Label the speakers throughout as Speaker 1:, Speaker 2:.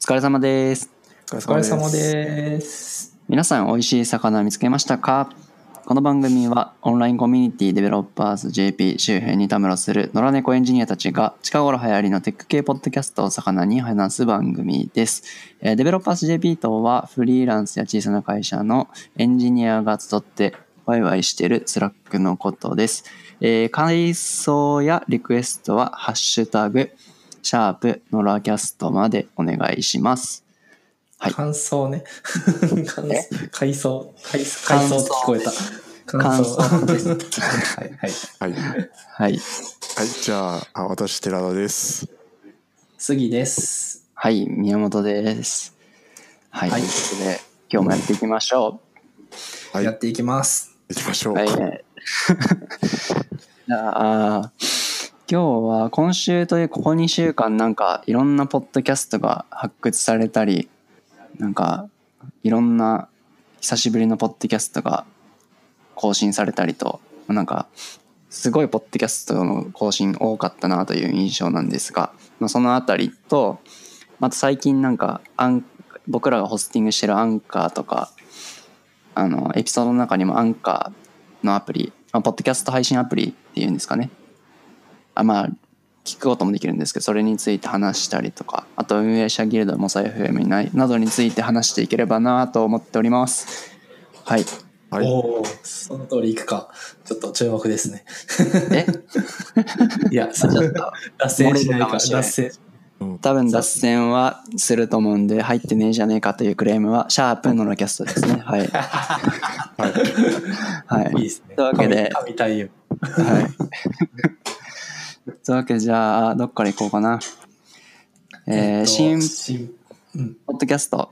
Speaker 1: 疲れ様です。
Speaker 2: お
Speaker 3: お疲れ様です。
Speaker 1: 皆さん美味しい魚見つけましたか？この番組はオンラインコミュニティデベロッパーズ JP 周辺にたむろする野良猫エンジニアたちが近頃流行りのテック系ポッドキャストを肴に話す番組です。えーデベロッパーズ JP とはフリーランスや小さな会社のエンジニアが集ってワイワイしているスラックのことです。えー感想やリクエストはハッシュタグシャープノラキャストまでお願いします。はい
Speaker 2: 感想ね。感海藻、海海藻って聞こえた。
Speaker 1: 感想です
Speaker 2: はいはい。
Speaker 3: はい。
Speaker 1: はい。
Speaker 3: はい。じゃあ、あ私、寺田です。
Speaker 2: 杉です。
Speaker 1: はい、宮本です。はい、
Speaker 2: はい
Speaker 1: ということで、今日もやっていきましょ
Speaker 3: はい。
Speaker 2: やっていきます。
Speaker 3: 行きましょう。
Speaker 1: う。はい。じゃあ、今日は今週というここ2週間なんかいろんなポッドキャストが発掘されたり、なんかいろんな久しぶりのポッドキャストが更新されたりと、なんかすごいポッドキャストの更新多かったなという印象なんですが、まあ、そのあたりと、また最近なんかアン僕らがホスティングしてるアンカーとかあのエピソードの中にもアンカーのアプリ、まあ、ポッドキャスト配信アプリっていうんですかねあまあ聞くこともできるんですけどそれについて話したりとかあと運営者ギルドモサ FM ないなどについて話していければなと思っておりますはい
Speaker 3: はい。
Speaker 2: おお、その通りいくか。ちょっと注目ですね。
Speaker 1: え？
Speaker 2: いや、
Speaker 1: ちょっと
Speaker 2: 脱線しないか。
Speaker 1: 漏れるかもしれない
Speaker 2: 脱線。
Speaker 1: 多分脱線はすると思うんで入ってねえじゃねえかというクレームはシャープのラキャストですねはい
Speaker 3: はい。
Speaker 1: はい
Speaker 2: いいですね。
Speaker 1: というわけで
Speaker 2: 神神対応。
Speaker 1: はい。というわけでじゃあどっから行こうかな。えー新
Speaker 2: 新うん。
Speaker 1: ポッドキャスト。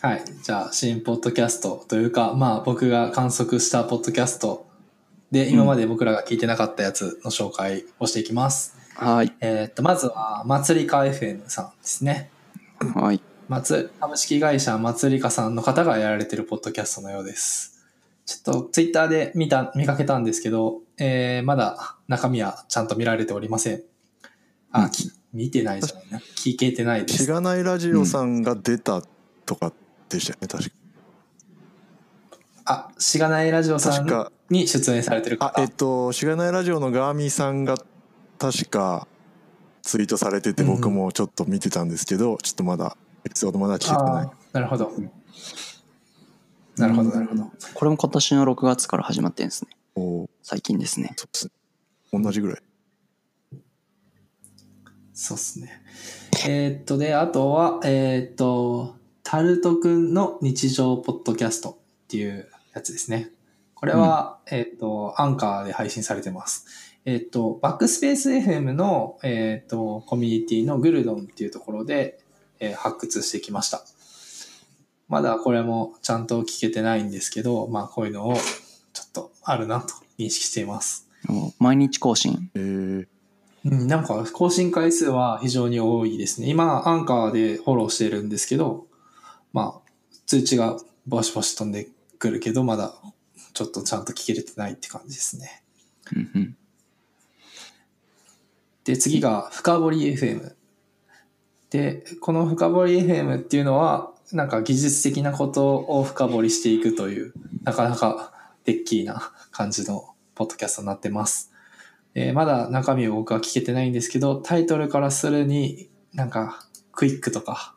Speaker 2: はい。じゃあ、新ポッドキャストというか、まあ、僕が観測したポッドキャストで、今まで僕らが聞いてなかったやつの紹介をしていきます。
Speaker 1: はい。
Speaker 2: えーっと、まずは、祭りか FM さんですね。
Speaker 1: はい。
Speaker 2: 松株式会社祭りかさんの方がやられてるポッドキャストのようです。ちょっとツイッターで見た、見かけたんですけど、えー、まだ中身はちゃんと見られておりません。あ、き見てないじゃないな。聞けてないです。
Speaker 3: しがないラジオさんが出たとかでしたよね、確か。
Speaker 2: あ、しがないラジオさんに出演されてる
Speaker 3: あ、
Speaker 2: 方。
Speaker 3: えっと、しがないラジオのガーミーさんが確かツイートされてて、僕もちょっと見てたんですけど、ちょっとまだ、エピソードまだ聞けてない
Speaker 2: なるほど。なるほど、なるほど。
Speaker 1: これも今年の6月から始まってるんですね。
Speaker 3: おー
Speaker 1: 最近ですね。
Speaker 3: そうですね。同じぐらい。
Speaker 2: そうっすね。えーっと、で、あとは、えーっと、タルトくんの日常ポッドキャストっていうやつですね。これは、えーっと、アンカーで配信されてます。えーっと、バックスペース FM の、えーっと、コミュニティのグルドンっていうところで、えー発掘してきました。まだこれもちゃんと聞けてないんですけど、まあ、こういうのをとあるなと認識しています。
Speaker 1: 毎日更新？
Speaker 3: えー、
Speaker 2: うん、なんか更新回数は非常に多いですね。今、アンカーでフォローしてるんですけど、まあ、通知がボシボシ飛んでくるけど、まだちょっとちゃんと聞けれてないって感じですね。
Speaker 1: うんうん。
Speaker 2: で、次が、深掘り FM。で、この深掘り FM っていうのは、なんか技術的なことを深掘りしていくという、なかなかデッキーな感じのポッドキャストになってます。えーまだ中身を僕は聞けてないんですけど、タイトルからするになんかクイックとか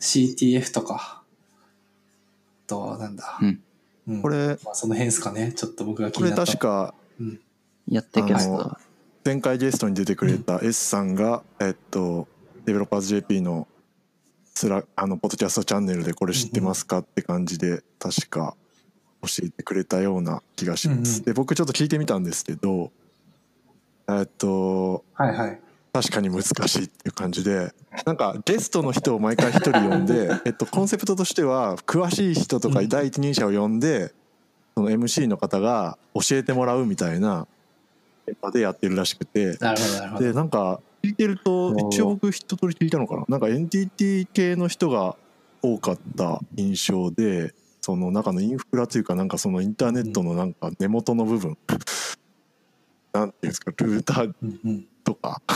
Speaker 2: CTF とか、あとはなんだ。
Speaker 1: うん
Speaker 2: うん
Speaker 3: これ、
Speaker 2: まあ、その辺ですかね。ちょっと僕が気
Speaker 3: これ
Speaker 2: になった。
Speaker 3: 確か、
Speaker 2: うん。
Speaker 1: やってキャス
Speaker 3: あの
Speaker 1: ト。
Speaker 3: 前回ゲストに出てくれた S さんが、えっとデベロッパーズ JP のスラあのポッドキャストチャンネルでこれ知ってますかって感じで確か教えてくれたような気がします、
Speaker 2: うんうん。
Speaker 3: で僕ちょっと聞いてみたんですけどえっと
Speaker 2: はいはい。
Speaker 3: 確かに難しいっていう感じでなんかゲストの人を毎回一人呼んで、えっと、コンセプトとしては詳しい人とか
Speaker 2: うん
Speaker 3: 第一人者を呼んで、その MC の方が教えてもらうみたいな場でやってるらしくて。でなんか聞いてると一応僕一通り聞いたのかな。なんか NTT 系の人が多かった印象でその中のインフラというかなんかそのインターネットのなんか根元の部分、なんていうんですかルーター
Speaker 2: うんうん。
Speaker 3: ととか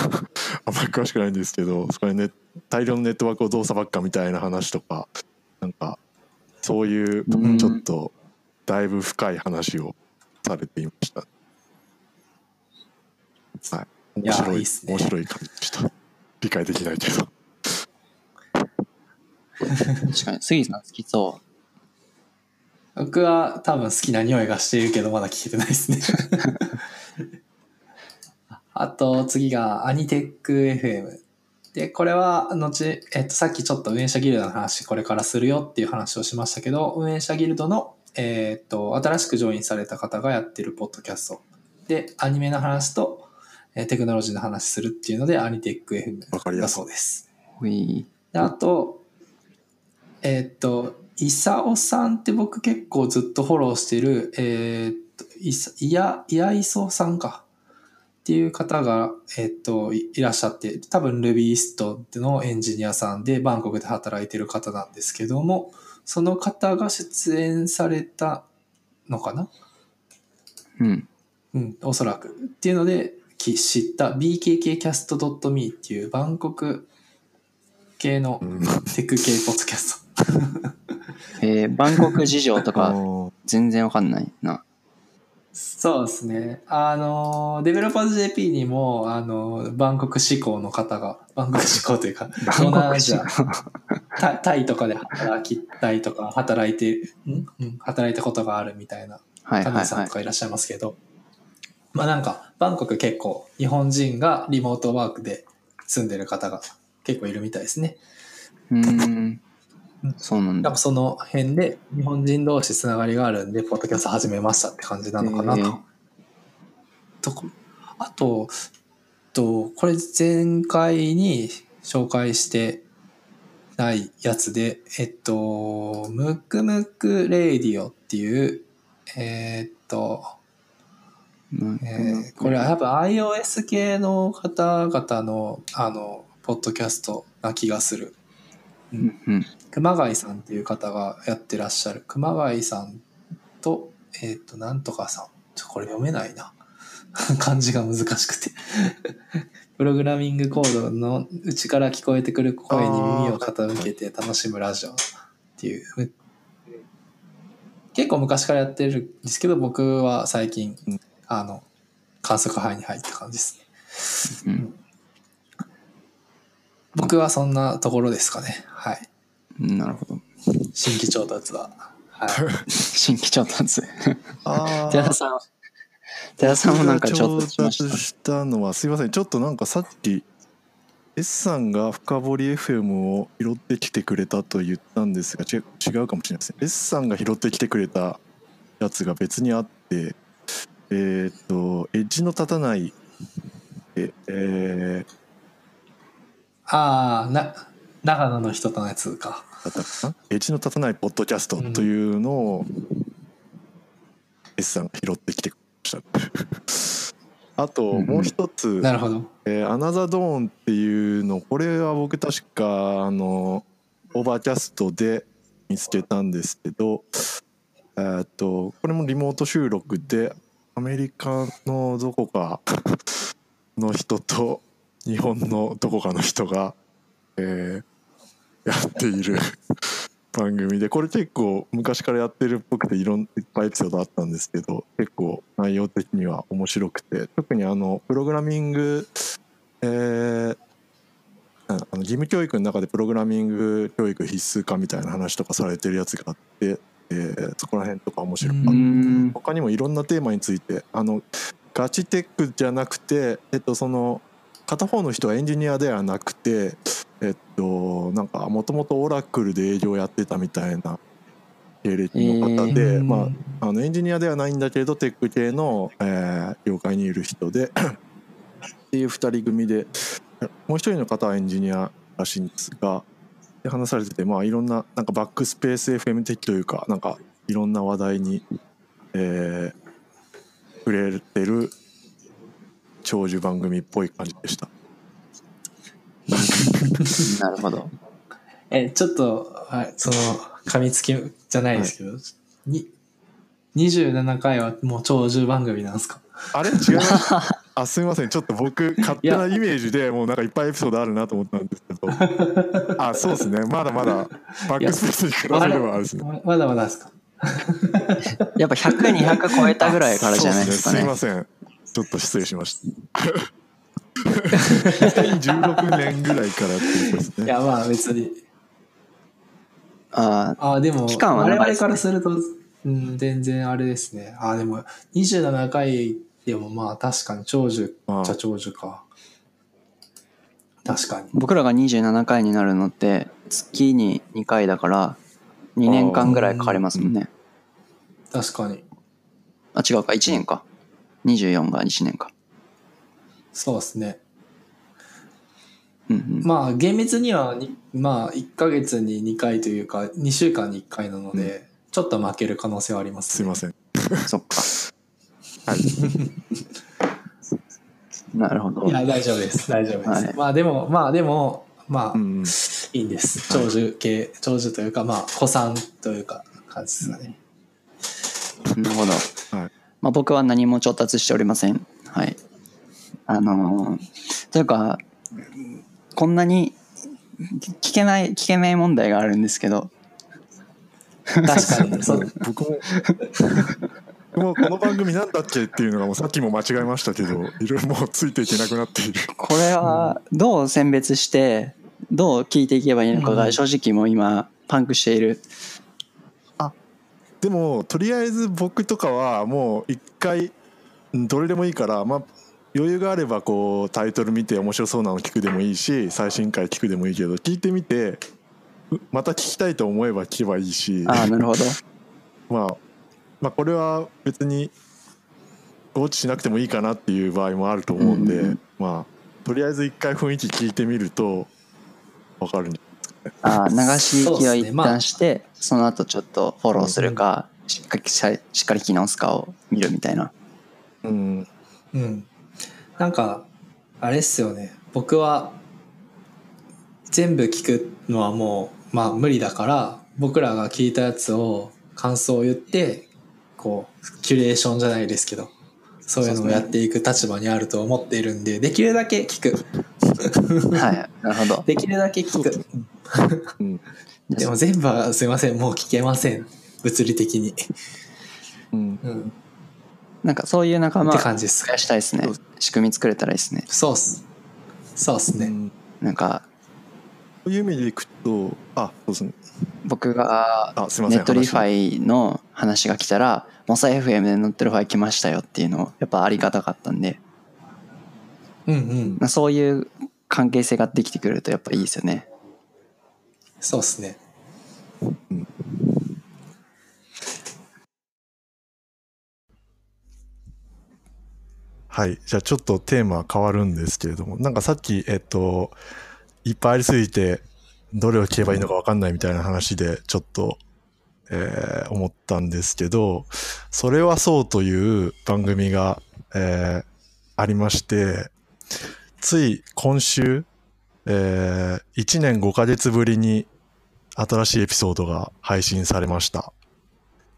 Speaker 3: あんまり詳しくないんですけどそこで、ね、大量のネットワークをどうさばっかみたいな話とかなんかそういう
Speaker 1: うん
Speaker 3: ちょっとだいぶ深い話をされていました。はい、面白い
Speaker 2: いいっすね
Speaker 3: 面白い感じでした。理解できないけど。
Speaker 1: 確かに、杉さん好きそ
Speaker 2: 僕は多分好きな匂いがしているけどまだ聞けてないですね。あと次がアニテック FM。で、これは後、えっと、さっきちょっと運営者ギルドの話これからするよっていう話をしましたけど、運営者ギルドの、えっと、新しくジョインされた方がやってるポッドキャスト。で、アニメの話と、えーテクノロジーの話するっていうので、アニテック FM だ
Speaker 3: わかりやすい
Speaker 2: そうです。
Speaker 1: い。
Speaker 2: であと、えーっと、イサオさんって僕結構ずっとフォローしてる、えーっと、いさいや、いやいそさんか。っていう方が、えーっと、いいらっしゃって、多分 Rubyist のエンジニアさんで、バンコクで働いてる方なんですけども、その方が出演されたのかな？
Speaker 1: うん。
Speaker 2: うん、おそらく。っていうので、き知った bkkcast.me っていうバンコク系の
Speaker 3: うん
Speaker 2: テック系ポッドキャスト。
Speaker 1: えー、バンコク事情と
Speaker 3: あ
Speaker 1: か
Speaker 3: ー
Speaker 1: 全然わかんないな。
Speaker 2: そうですね。あの、デベロッパーズ JP にも、あの、バンコク志向の方が、バンコク志向というか、東南アジア、タタイとかで働きたいとか、働いて、ん？うん、働いたことがあるみたいな、
Speaker 1: はいはいはい
Speaker 2: さんと。かいらっしゃいますけど、まあなんか、バンコク結構、日本人がリモートワークで住んでる方が結構いるみたいですね。
Speaker 1: うーん。そうなんだ
Speaker 2: やっぱ。その辺で、日本人同士つながりがあるんで、ポッドキャスト始めましたって感じなのかなと。
Speaker 1: えー
Speaker 2: とこあと、と、これ前回に紹介してないやつで、えっと、ムクムクレイディオっていう、えーっと、
Speaker 1: うん
Speaker 2: えーこれは多分 iOS 系の方々の、あの、ポッドキャストな気がする。
Speaker 1: うんうん。
Speaker 2: 熊谷さんっていう方がやってらっしゃる。熊谷さんと、えっ、と、なんとかさん。ちょこれ読めないな。漢字が難しくて。プログラミングコードの内から聞こえてくる声に耳を傾けて楽しむラジオっていう。結構昔からやってるんですけど、僕は最近、
Speaker 3: うん
Speaker 2: あの、観測範囲に入った感じですね。
Speaker 1: うん
Speaker 2: 僕はそんなところですかね。はい。
Speaker 1: なるほど。
Speaker 2: 新規調達は。はい。
Speaker 1: 新規調達。
Speaker 3: あー
Speaker 1: 寺田さん、寺田さんもなんか調達しま
Speaker 3: 調達
Speaker 1: し
Speaker 3: したのはすいませんちょっとなんかさっき S さんが深掘り FM を拾ってきてくれたと言ったんですが違う違うかもしれないですね S さんが拾ってきてくれたやつが別にあってえっ、とエッジの立たないええー
Speaker 2: ああ、な、長野の人とのやつか。
Speaker 3: だったかなエッジの立たないポッドキャストというのを S さんが拾ってきてくれましたあと
Speaker 1: うんうん
Speaker 3: もう一つ、
Speaker 2: なるほど。
Speaker 3: えーアナザードーンっていうのこれは僕確かあのオーバーキャストで見つけたんですけどえーっとこれもリモート収録でアメリカのどこか の人と日本のどこかの人が、えーやっている 番組でこれ結構昔からやってるっぽくていろんいっぱいエピソードあったんですけど結構内容的には面白くて特にあのプログラミングえーあの義務教育の中でプログラミング教育必須化みたいな話とかされてるやつがあって、えーそこら辺とか面白かった。他にもいろんなテーマについてあのガチテックじゃなくて、えっと、その片方の人はエンジニアではなくてえっとなんかもともとオラクルで営業やってたみたいな経歴の方で、
Speaker 2: うん
Speaker 3: まあ、あのエンジニアではないんだけどテック系の、えー業界にいる人でっていう2人組でもう一人の方はエンジニアらしいんですがで話されててまあいろんななんかバックスペース FM 的というかなんかいろんな話題に、えー触れてる長寿番組っぽい感じでした。
Speaker 1: なるほど。
Speaker 2: え、ちょっと、はい、その、噛みつきじゃないですけど、に27回はもう長寿番組なんですか？
Speaker 3: あれ？違いますあすみません。ちょっと僕勝手なイメージで もうなんかいっぱいエピソードあるなと思ったんですけど。あそうですね。まだまだバックスペースに比べればあれですね。
Speaker 2: ままだまだですか？
Speaker 1: やっぱ100200超えたぐらいからじゃないですかね。
Speaker 3: すね。すみません。ちょっと失礼しました2016年ぐらいからってことですね
Speaker 2: いや、まあ別に。
Speaker 1: あ
Speaker 2: ああ、でも、
Speaker 1: 期間は
Speaker 2: 我々
Speaker 1: 長いですね
Speaker 2: からすると、うん、全然あれですね。ああ、でも、27回でもまあ確かに長寿
Speaker 3: ああ
Speaker 2: じゃ長寿か。確かに。
Speaker 1: 僕らが27回になるのって月に2回だから2年間ぐらいかかりますもんね
Speaker 2: 確かに。
Speaker 1: あ違うか1年か24が1年か
Speaker 2: そうですね。
Speaker 1: うんうん。
Speaker 2: まあ厳密にはに、まあ1ヶ月に2回というか、2週間に1回なので、ちょっと負ける可能性はあります、
Speaker 3: すいません。
Speaker 1: そっか。
Speaker 3: はい。
Speaker 1: なるほど。
Speaker 2: いや、大丈夫です。大丈夫です。
Speaker 1: はい
Speaker 2: まあでも、まあでも、まあ、
Speaker 3: うん
Speaker 2: いいんです。長寿系、長寿というか、まあ、子さんというか、感じですかね。
Speaker 1: なるほど、
Speaker 3: はい。
Speaker 1: まあ、僕は何も調達しておりません。はいあのーというかこんなに聞けない聞けない問題があるんですけど。
Speaker 2: 確かに。そう。
Speaker 3: 僕も僕もこの番組なんだっけっていうのがもうさっきも間違えましたけどいろいろもうついていけなくなっている。
Speaker 1: これはどう選別してどう聞いていけばいいのかが正直もう今パンクしている。
Speaker 3: でもとりあえず僕とかはもう一回うんどれでもいいからまあ余裕があればこうタイトル見て面白そうなの聞くでもいいし最新回聞くでもいいけど聞いてみてうまた聞きたいと思えば聞けばいいし。
Speaker 1: ああなるほど。
Speaker 3: まあ、まあこれは別に放置しなくてもいいかなっていう場合もあると思うんで、
Speaker 1: うんうん
Speaker 3: まあとりあえず一回雰囲気聞いてみると分かるんじ
Speaker 1: ああ流し聞きは一
Speaker 2: そうっすね。まあ。
Speaker 1: 旦してその後ちょっとフォローするかしっかりししっかり聞き直すかを見るみたいな。
Speaker 3: うん。
Speaker 2: うん。なんか、あれっすよね。僕は、全部聞くのはもう、まあ無理だから、僕らが聞いたやつを感想を言って、こう、キュレーションじゃないですけど、そういうのをやっていく立場にあると思っているんで、できるだけ聞く。
Speaker 1: はいなるほど
Speaker 2: できるだけ聞く。
Speaker 3: うん
Speaker 2: でも全部はすいません、もう聞けません。物理的に。
Speaker 3: うん
Speaker 2: うん。
Speaker 1: なんかそういう仲間
Speaker 2: って
Speaker 1: 増
Speaker 2: 感じです。
Speaker 1: やしたいですね仕組み作れたらいいですね
Speaker 2: そうっす。そうっすね。
Speaker 3: うん
Speaker 1: なんか
Speaker 3: そういう意味でいくとあそうですね
Speaker 1: 僕が
Speaker 3: あすいません
Speaker 1: ネットリファイの話が来たらモサ FM で乗ってるファイ来ましたよっていうのをやっぱありがたかったんで
Speaker 2: うんうん。
Speaker 1: まあそういう関係性ができてくるとやっぱいいですよね
Speaker 2: そうっすね。
Speaker 3: はいじゃあちょっとテーマ変わるんですけれどもなんかさっきえっといっぱいありすぎてどれを聞けばいいのか分かんないみたいな話でちょっと、えー思ったんですけど「それはそう」という番組が、えーありましてつい今週、え1年5ヶ月ぶりに新しいエピソードが配信されました。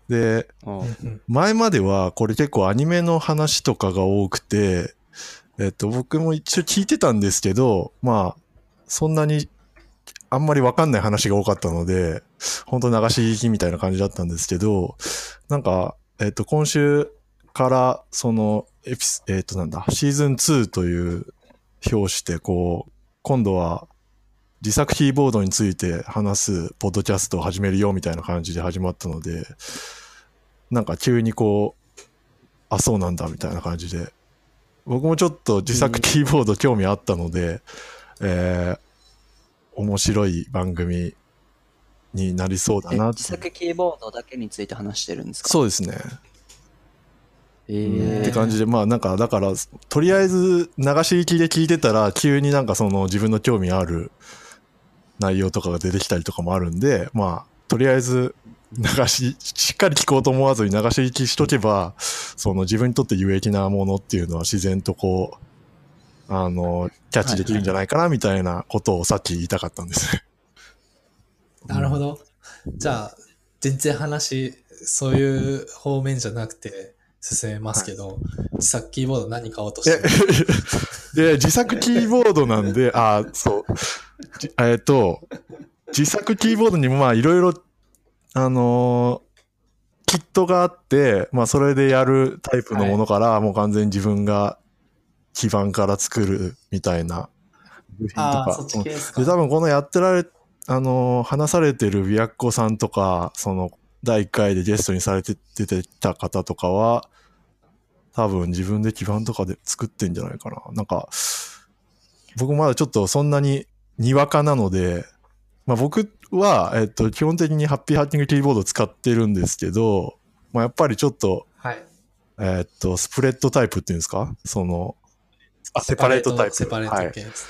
Speaker 3: で、
Speaker 2: うん。
Speaker 3: 前まではこれ結構アニメの話とかが多くて、えっと、僕も一応聞いてたんですけど、まあ、そんなにあんまりわかんない話が多かったので、本当流し聞きみたいな感じだったんですけど、なんか、えっと、今週から、その、エピス、えっと、なんだ、シーズン2という表紙で、こう、今度は自作キーボードについて話すポッドキャストを始めるよみたいな感じで始まったので、なんか急にこう、あ、そうなんだみたいな感じで、僕もちょっと自作キーボード興味あったので、えー面白い番組になりそうだ
Speaker 1: え
Speaker 3: な。
Speaker 1: 自作キーボードだけについて話してるんですか？
Speaker 3: そうですね。
Speaker 1: えー
Speaker 3: って感じで、まあなんか、だから、とりあえず流し聞きで聞いてたら、急になんかその自分の興味ある内容とかが出てきたりとかもあるんで、まあ、とりあえず流し、しっかり聞こうと思わずに流し聞きしとけば、その自分にとって有益なものっていうのは自然とこう、あの、キャッチできるんじゃないかなみたいなことをさっき言いたかったんですね。
Speaker 2: なるほど。じゃあ、全然話、そういう方面じゃなくて、進めますけど、自作キーボード何買おうとし
Speaker 3: え
Speaker 2: てる、
Speaker 3: で、自作キーボードなんで、あ、そう。じえっと、自作キーボードにもまあいろいろ、あのーキットがあって、まあそれでやるタイプのものから、もう完全に自分が基盤から作るみたいな部品と
Speaker 2: ああ、
Speaker 3: か。
Speaker 2: で
Speaker 3: 多分このやってられ、あのー話されてるビアッコさんとか、その、第1回でゲストにされて出てた方とかは、多分自分で基盤とかで作ってんじゃないかな。なんか、僕まだちょっとそんなににわかなので、まあ僕は、えっと、基本的にハッピーハッキングキーボードを使ってるんですけど、まあやっぱりちょっと、
Speaker 2: はい。
Speaker 3: えっと、スプレッドタイプっていうんですか？その、あ、セパレートタイプ。
Speaker 2: セパレー
Speaker 3: はい
Speaker 2: ト系です。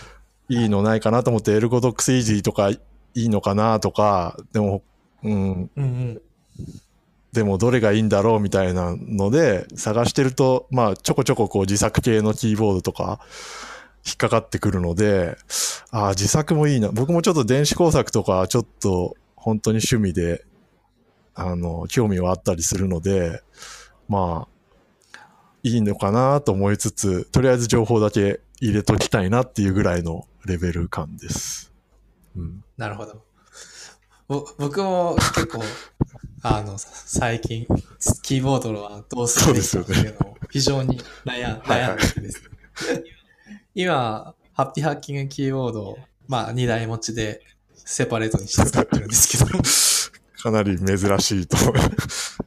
Speaker 3: いいのないかなと思って、エルゴドックスイージーとかいいのかなとか、でも、うん、
Speaker 2: うんうん。
Speaker 3: でもどれがいいんだろうみたいなので探してると、まあちょこちょここう自作系のキーボードとか引っかかってくるので、ああ、自作もいいな。僕もちょっと電子工作とかちょっと本当に趣味で、あの、興味はあったりするので、まあ、いいのかなと思いつつ、とりあえず情報だけ入れときたいなっていうぐらいのレベル感です。うん。
Speaker 2: なるほど。僕も結構、あの、最近、キーボードはどうするべきかっていうのを非常に悩ん
Speaker 3: はいはい
Speaker 2: 悩んですね。今、ハッピーハッキングキーボードを、まあ、2台持ちでセパレートにして使ってるんですけど、
Speaker 3: かなり珍しいと思います。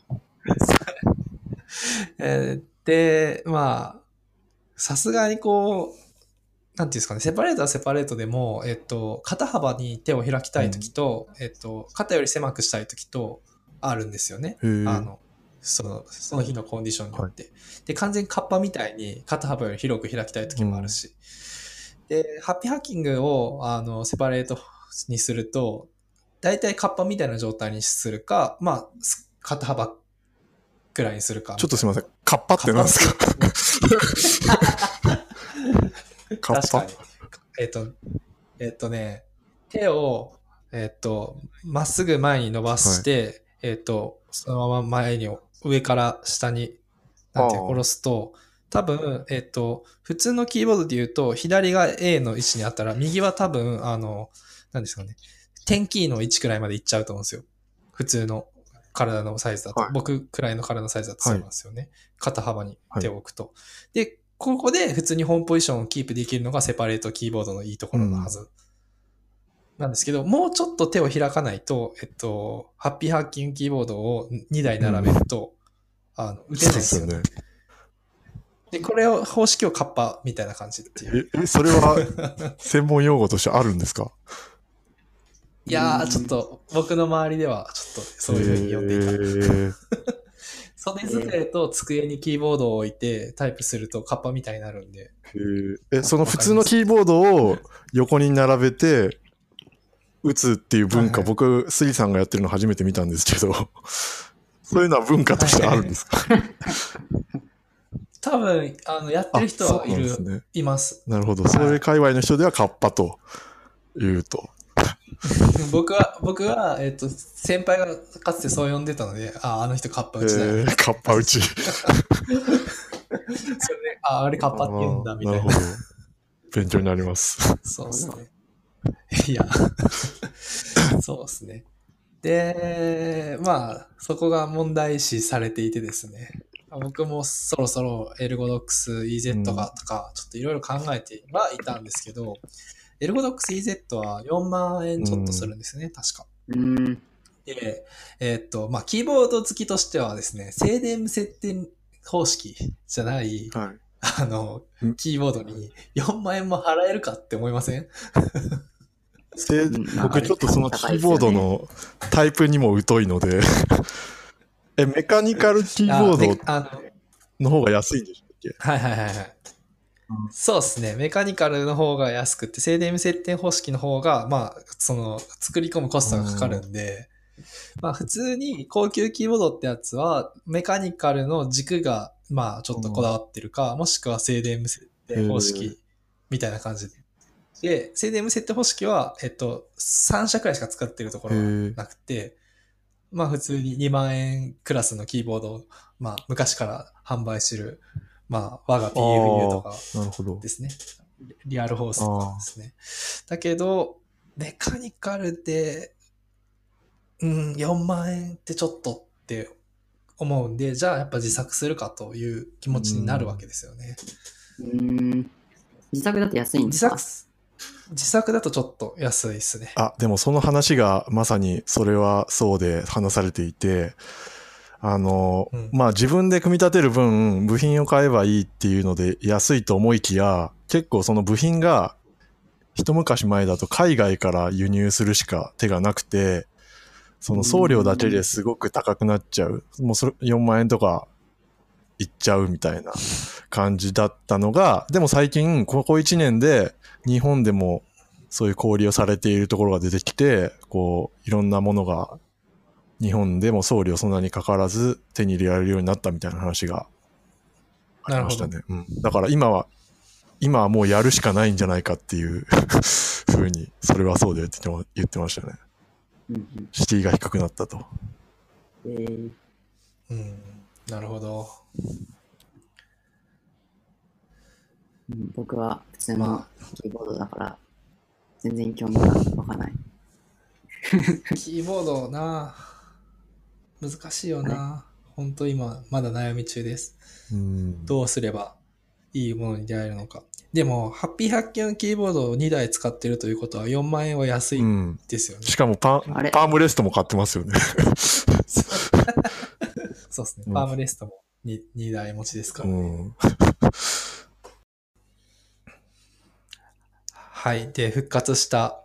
Speaker 2: えーで、まあ、さすがにこう、なんていうんですかね、セパレートはセパレートでも、えっと、肩幅に手を開きたいときと、えっと、肩より狭くしたいときと、あるんですよね。あの、その、その日のコンディションによって。で、完全にカッパみたいに肩幅より広く開きたいときもあるし。で、ハッピーハッキングを、あの、セパレートにすると、大体カッパみたいな状態にするか、まあ、す肩幅くらいにするか。
Speaker 3: ちょっとすみません。カッパって何ですか？カッパ。
Speaker 2: えっ、と、えっ、とね、手を、えっ、と、まっすぐ前に伸ばして、えっ、と、そのまま前に、上から下に、なんていう
Speaker 3: ああ
Speaker 2: 下ろすと、多分、えっ、と、普通のキーボードで言うと、左が A の位置にあったら、右は多分、あの、なんですかね、点キーの位置くらいまでいっちゃうと思うんですよ。普通の体のサイズだと。
Speaker 3: はい
Speaker 2: 僕くらいの体のサイズだとそうなんですよね。肩幅に手を置くと。で、ここで普通にホームポジションをキープできるのがセパレートキーボードのいいところのはず。なんですけど、もうちょっと手を開かないと、えっと、ハッピーハッキングキーボードを2台並べると、あの、打てないんですよね。
Speaker 3: ね。
Speaker 2: で、これを、方式をカッパみたいな感じっていう。
Speaker 3: え、えそれは専門用語としてあるんですか？
Speaker 2: いやー、ちょっと、僕の周りでは、ちょっと、そういうふうに呼んでいた。
Speaker 3: へー
Speaker 2: 袖机と机にキーボードを置いてタイプするとカッパみたいになるんで。
Speaker 3: へーえ、その普通のキーボードを横に並べて打つっていう文化、
Speaker 2: はいはい
Speaker 3: 僕、杉さんがやってるの初めて見たんですけど、そういうのは文化としてあるんですか？
Speaker 2: 多分、あの、やってる人はいる、
Speaker 3: ね。
Speaker 2: います。
Speaker 3: なるほど。それ界隈の人ではカッパと言うと。
Speaker 2: 僕は、僕は、えっ、と、先輩がかつてそう呼んでたので、あ、あの人カッパ
Speaker 3: え
Speaker 2: 打ちだよね。
Speaker 3: ー、カッパ打ち。
Speaker 2: それで、あ、あれカッパって言うんだ、みたいな。
Speaker 3: あーるほど。勉強になります。
Speaker 2: そうですね。いや、そうですね。で、まあ、そこが問題視されていてですね。僕もそろそろエルゴドックス EZ がとか、ちょっといろいろ考えてはいたんですけど、エルゴドックス EZ は4万円ちょっとするんですね、確か。
Speaker 1: うん。
Speaker 2: で、えーっと、まあ、キーボード付きとしてはですね、静電設定方式じゃない、
Speaker 3: はい。
Speaker 2: あの
Speaker 3: ん、
Speaker 2: キーボードに4万円も払えるかって思いません？
Speaker 3: せ
Speaker 1: うん
Speaker 3: 僕ちょっとそのキーボードのタイプにも疎いので、え、メカニカルキーボードの方が安いんでしたっけ？
Speaker 2: はいはいはいはい。そうですね。メカニカルの方が安くて、静電設定方式の方が、まあ、その、作り込むコストがかかるんで、まあ、普通に高級キーボードってやつは、メカニカルの軸が、まあ、ちょっとこだわってるか、もしくは静電無設定方
Speaker 3: へ
Speaker 2: 式みたいな感じで。で、静電無設定方式は、えっと、3社くらいしか使ってるところがなくて、まあ普通に2万円クラスのキーボードまあ、昔から販売してる、まあ、我が PFU とか
Speaker 3: なるほど
Speaker 2: で。すね。リアルホースとかですね。だけど、メカニカルで、うん、4万円ってちょっとって思うんで、じゃあやっぱ自作するかという気持ちになるわけですよね。
Speaker 4: うーん。自作だと安いんですか？
Speaker 2: 自作、自作だとちょっと安いですね。
Speaker 3: あ、でもその話がまさにそれはそうで話されていて、あの、
Speaker 2: うん
Speaker 3: まあ自分で組み立てる分、部品を買えばいいっていうので安いと思いきや、結構その部品が一昔前だと海外から輸入するしか手がなくて、その送料だけですごく高くなっちゃう。もうそれ4万円とかいっちゃうみたいな感じだったのが、でも最近、ここ1年で日本でもそういう小売りをされているところが出てきて、こう、いろんなものが日本でも送料そんなにかからず手に入れられるようになったみたいな話がありましたね。うん、だから今は、今はもうやるしかないんじゃないかっていう ふうに、それはそうでって言ってましたね。
Speaker 4: うんうん。
Speaker 3: 敷居が低くなったと。
Speaker 4: えー、
Speaker 2: うん。なるほど。
Speaker 4: うん僕は普通
Speaker 2: ま
Speaker 4: のキーボードだから、全然興味が湧かない。
Speaker 2: キーボードな難しいよな本当今、まだ悩み中です。
Speaker 3: うん。
Speaker 2: どうすればいいものに出会えるのか。でも、ハッピーハッキのキーボードを2台使ってるということは4万円は安い
Speaker 3: うん。
Speaker 2: ですよね。
Speaker 3: しかもパン、パームレストも買ってますよね。
Speaker 2: そうですね。
Speaker 3: うん
Speaker 2: パームレストも 2, 2台持ちですから。
Speaker 3: うん。
Speaker 2: はい。で、復活した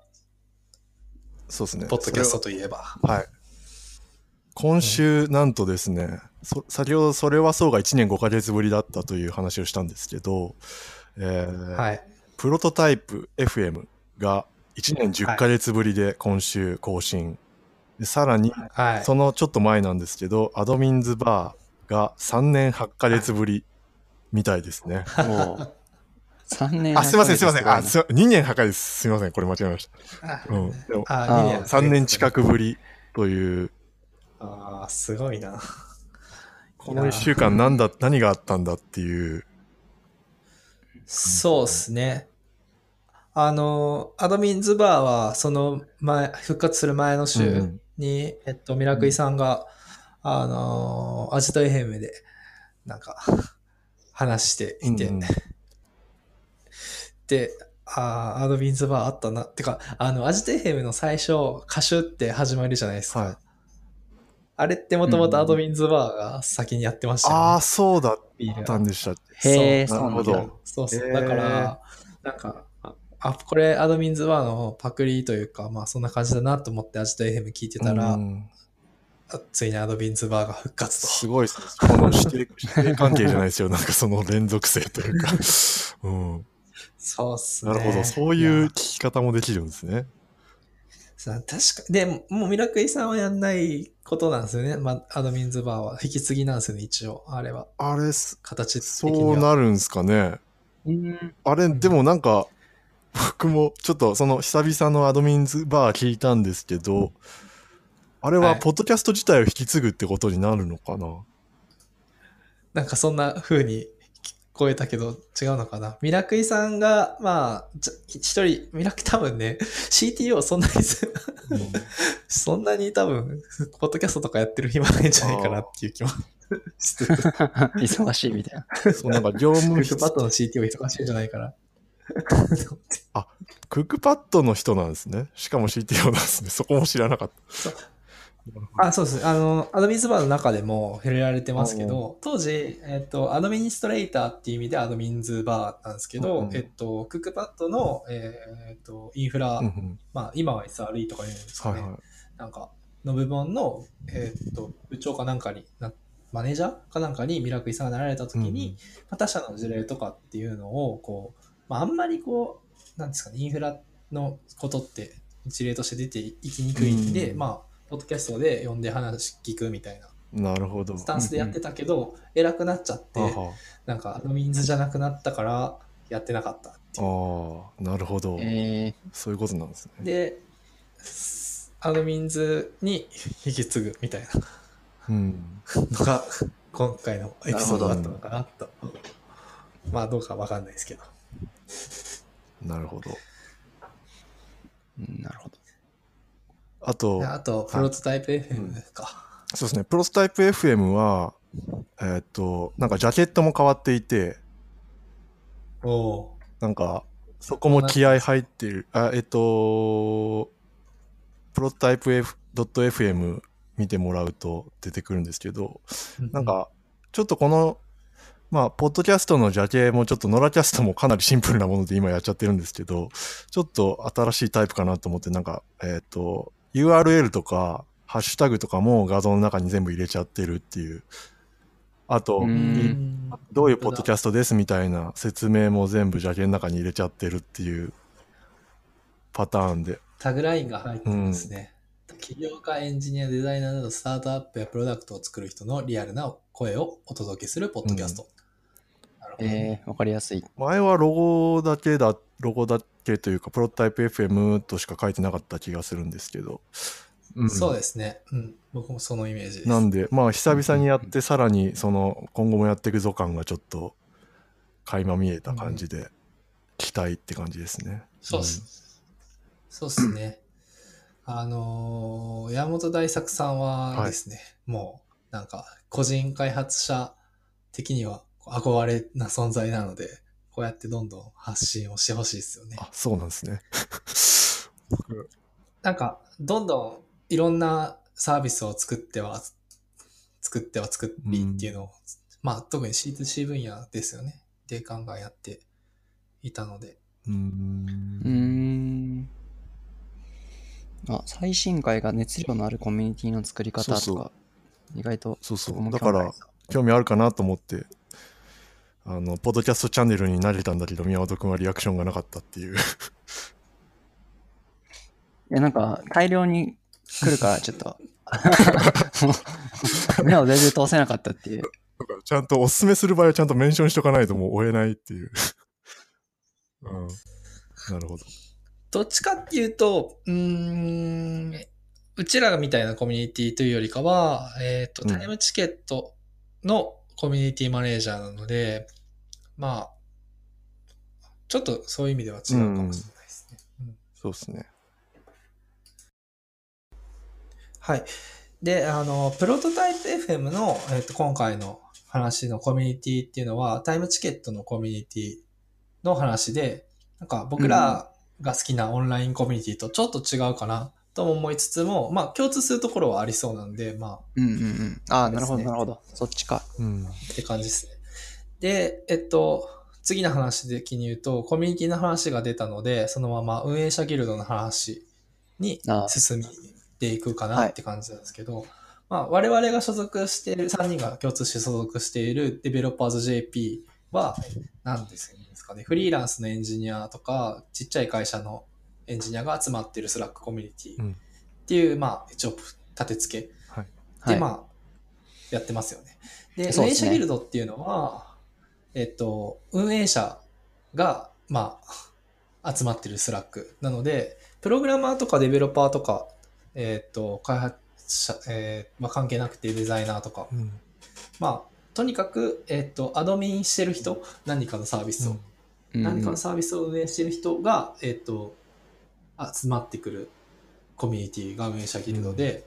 Speaker 3: そうですね。
Speaker 2: ポッドキャストといえば。
Speaker 3: はい。今週、なんとですね、そ先ほどそれはそうが1年5ヶ月ぶりだったという話をしたんですけど、えー
Speaker 2: はい。
Speaker 3: プロトタイプ FM が1年10ヶ月ぶりで今週更新。でさらに、
Speaker 2: はい。
Speaker 3: そのちょっと前なんですけど、アドミンズバーが3年8ヶ月ぶりみたいですね。
Speaker 1: おう3年
Speaker 3: あ、すいません、すいません。あ、
Speaker 1: す
Speaker 3: す2年8ヶ月すいません。これ間違えました。
Speaker 2: あ
Speaker 3: うん。でも、
Speaker 2: あ
Speaker 1: あ
Speaker 2: 二年
Speaker 3: 3年近くぶりという、
Speaker 2: ああ、すごいな。
Speaker 3: この1週間なんだ、何があったんだっていう。
Speaker 2: そうっすね。あの、アドミンズバーは、その前、復活する前の
Speaker 3: うんう
Speaker 2: 週
Speaker 3: ん
Speaker 2: に、えっと、ミラクイさんが、あの、アジトエヘムで、なんか、話していて、
Speaker 3: うん
Speaker 2: で、あーアドミンズバーあったな。てか、あの、アジトエヘムの最初、歌手って始まるじゃないですか。
Speaker 3: はい
Speaker 2: あれってもともとアドミンズバーが先にやってましたよね。
Speaker 3: ああ、そうだったんでしたっけ？
Speaker 1: へえ、
Speaker 2: そ
Speaker 1: そううな
Speaker 3: るほど
Speaker 2: そうそう。だから、なんか、あ、あこれアドミンズバーのパクリというか、まあそんな感じだなと思ってアジト FM 聞いてたら、
Speaker 3: うん
Speaker 2: あついにアドミンズバーが復活と。
Speaker 3: すごいですね。この指定、指定関係じゃないですよ。なんかその連続性というか。うん。
Speaker 2: そうっすね。
Speaker 3: なるほど。そういう
Speaker 2: や
Speaker 3: 聞き方もできるんですね。
Speaker 2: さ確かでも、もうミラクイさんはやんないことなんですよね。まあ、アドミンズバーは。引き継ぎなんですよね、一応。あれは。
Speaker 3: あれ、す
Speaker 2: 形的
Speaker 3: そ
Speaker 2: には。
Speaker 3: うなるんすかね。
Speaker 1: うん
Speaker 3: あれ、でもなんか、僕もちょっとその久々のアドミンズバー聞いたんですけど、あれ
Speaker 2: は
Speaker 3: はいポッドキャスト自体を引き継ぐってことになるのかな、
Speaker 2: なんかそんな風に聞こえたけど違うのかな？ミラクイさんが、まあ、一人、ミラク多分ね、CTO そんなにす、そんなに多分、ポッドキャストとかやってる暇ないんじゃないかなっていう気も。
Speaker 1: 忙しいみたいな。
Speaker 3: そう、なんか業
Speaker 2: ク
Speaker 3: 務
Speaker 2: ックパッドの CTO 忙しいんじゃないかな。
Speaker 3: クックパッドの人なんですね。しかも CTO なんですね。そこも知らなかった。
Speaker 2: あ、そうです。あの、アドミンズバーの中でも触れられてますけど、当時、えっと、アドミニストレーターっていう意味でアドミンズバーなんですけど、
Speaker 3: うん
Speaker 2: えっと、クックパッドの、えっと、インフラ、
Speaker 3: うんうん
Speaker 2: まあ、今は SRE とか言うんですかね。
Speaker 3: はいはい。
Speaker 2: なんか、の部門の、えーっと、部長かなんかにな、マネージャーかなんかにミラクイさんがなられたときに、
Speaker 3: うん
Speaker 2: まあ他社の事例とかっていうのを、こう、まあ、あんまりこう、なんですかね、インフラのことって事例として出ていきにくいんで、
Speaker 3: うん
Speaker 2: まあ、ポッドキャストで呼んで話聞くみたいな
Speaker 3: なるほど。
Speaker 2: スタンスでやってたけど、偉くなっちゃって、なんか、アドミンズじゃなくなったから、やってなかったっていう。
Speaker 3: ああ、なるほど。
Speaker 1: え
Speaker 3: そういうことなんですね。
Speaker 2: で、アドミンズに引き継ぐみたいな。
Speaker 3: うん。
Speaker 2: のが今回のエピソードだったのかなと。まあどうかわかんないですけど。
Speaker 3: なるほど。
Speaker 1: うんなるほど。
Speaker 3: あと
Speaker 2: で、あと、プロトタイプ FM か。
Speaker 3: そうですね、プロスタイプ FM は、えーっと、なんかジャケットも変わっていて、
Speaker 2: おお
Speaker 3: なんか、そこも気合入ってる。あ、えっと、プロトタイプ F.FM 見てもらうと出てくるんですけど、
Speaker 2: ー。
Speaker 3: なんか、ちょっとこの、まあ、ポッドキャストのジャケもちょっとノラキャストもかなりシンプルなもので今やっちゃってるんですけど、ちょっと新しいタイプかなと思って、なんか、えっ、と、URL とか、ハッシュタグとかも画像の中に全部入れちゃってるっていう。あと、
Speaker 1: うん
Speaker 2: うん
Speaker 3: どういうポッドキャストですみたいな説明も全部ジャケの中に入れちゃってるっていうパターンで。
Speaker 2: タグラインが入ってるんですね。起業家、エンジニア、デザイナーなどスタートアップやプロダクトを作る人のリアルな声をお届けするポッドキャスト。なるほどね
Speaker 1: えー、わかりやすい。
Speaker 3: 前はロゴだけだ、ロゴだけというか、プロトタイプ FM としか書いてなかった気がするんですけど。うん
Speaker 2: そうですね。うん。僕もそのイメージです。
Speaker 3: なんで、まあ、久々にやって、さらに、その、今後もやっていくぞ感がちょっと、垣間見えた感じで、期待って感じですね。
Speaker 2: そうっす。そうっすね。あのー山本大作さんはですね、もう、なんか、個人開発者的には憧れな存在なので、こうやってどんどん発信をしてほしいですよね。
Speaker 3: あ、そうなんですね。
Speaker 2: なんか、どんどんいろんなサービスを作っては、作っては作りっていうのを、まあ、特に C2C 分野ですよね。で、ガンガンやっていたので。
Speaker 3: う
Speaker 1: んーん。あ、最新回が熱量のあるコミュニティの作り方とか、
Speaker 3: そうそう
Speaker 1: 意外と
Speaker 3: そうそうだから
Speaker 1: 興味あ
Speaker 3: るかなと思って、あの、ポッドキャストチャンネルに慣れたんだけど、宮本くんはリアクションがなかったっていう。
Speaker 1: え、なんか大量に来るからちょっと、目を全然通せなかったっていう。
Speaker 3: ちゃんとおすすめする場合はちゃんとメンションしとかないともう追えないっていう。うん。なるほど。
Speaker 2: どっちかっていうと、うーん、うちらみたいなコミュニティというよりかは、えっ、と、
Speaker 3: うん
Speaker 2: タイムチケットのコミュニティマネージャーなので、まあ、ちょっとそういう意味では違うかもしれないですね。うん
Speaker 3: そうですね。
Speaker 2: はい。で、あの、プロトタイプ FM の、えっと今回の話のコミュニティっていうのは、タイムチケットのコミュニティの話で、なんか僕らが好きなオンラインコミュニティとちょっと違うかなとも思いつつも、まあ共通するところはありそうなんで、ま
Speaker 1: うんうんうん。ああ、なるほど、なるほど。そっちか。
Speaker 3: うん。
Speaker 2: あって感じですね。で、えっと、次の話的に言うと、コミュニティの話が出たので、そのまま運営者ギルドの話に
Speaker 1: ああ
Speaker 2: 進みていくかなって感じなんですけど、まあ、我々が所属している、3人が共通して所属しているデベロッパーズ JP は、何ですかね、フリーランスのエンジニアとか、ちっちゃい会社のエンジニアが集まっているスラックコミュニティ
Speaker 3: うん
Speaker 2: っていう、まあ、一応立て付け
Speaker 3: はい。
Speaker 2: で、
Speaker 1: はい。
Speaker 2: まあ、やってますよね。で、運営者ギルドっていうのは、えっと、運営者が、まあ、集まってるスラック。なので、プログラマーとかデベロッパーとか、えっと、開発者、えーまあ、関係なくてデザイナーとか、
Speaker 3: うん。
Speaker 2: まあ、とにかく、えっと、アドミンしてる人、何かのサービスを、
Speaker 3: うん。
Speaker 1: うん。
Speaker 2: 何かのサービスを運営してる人が、えっと、集まってくるコミュニティが運営者ギルドで、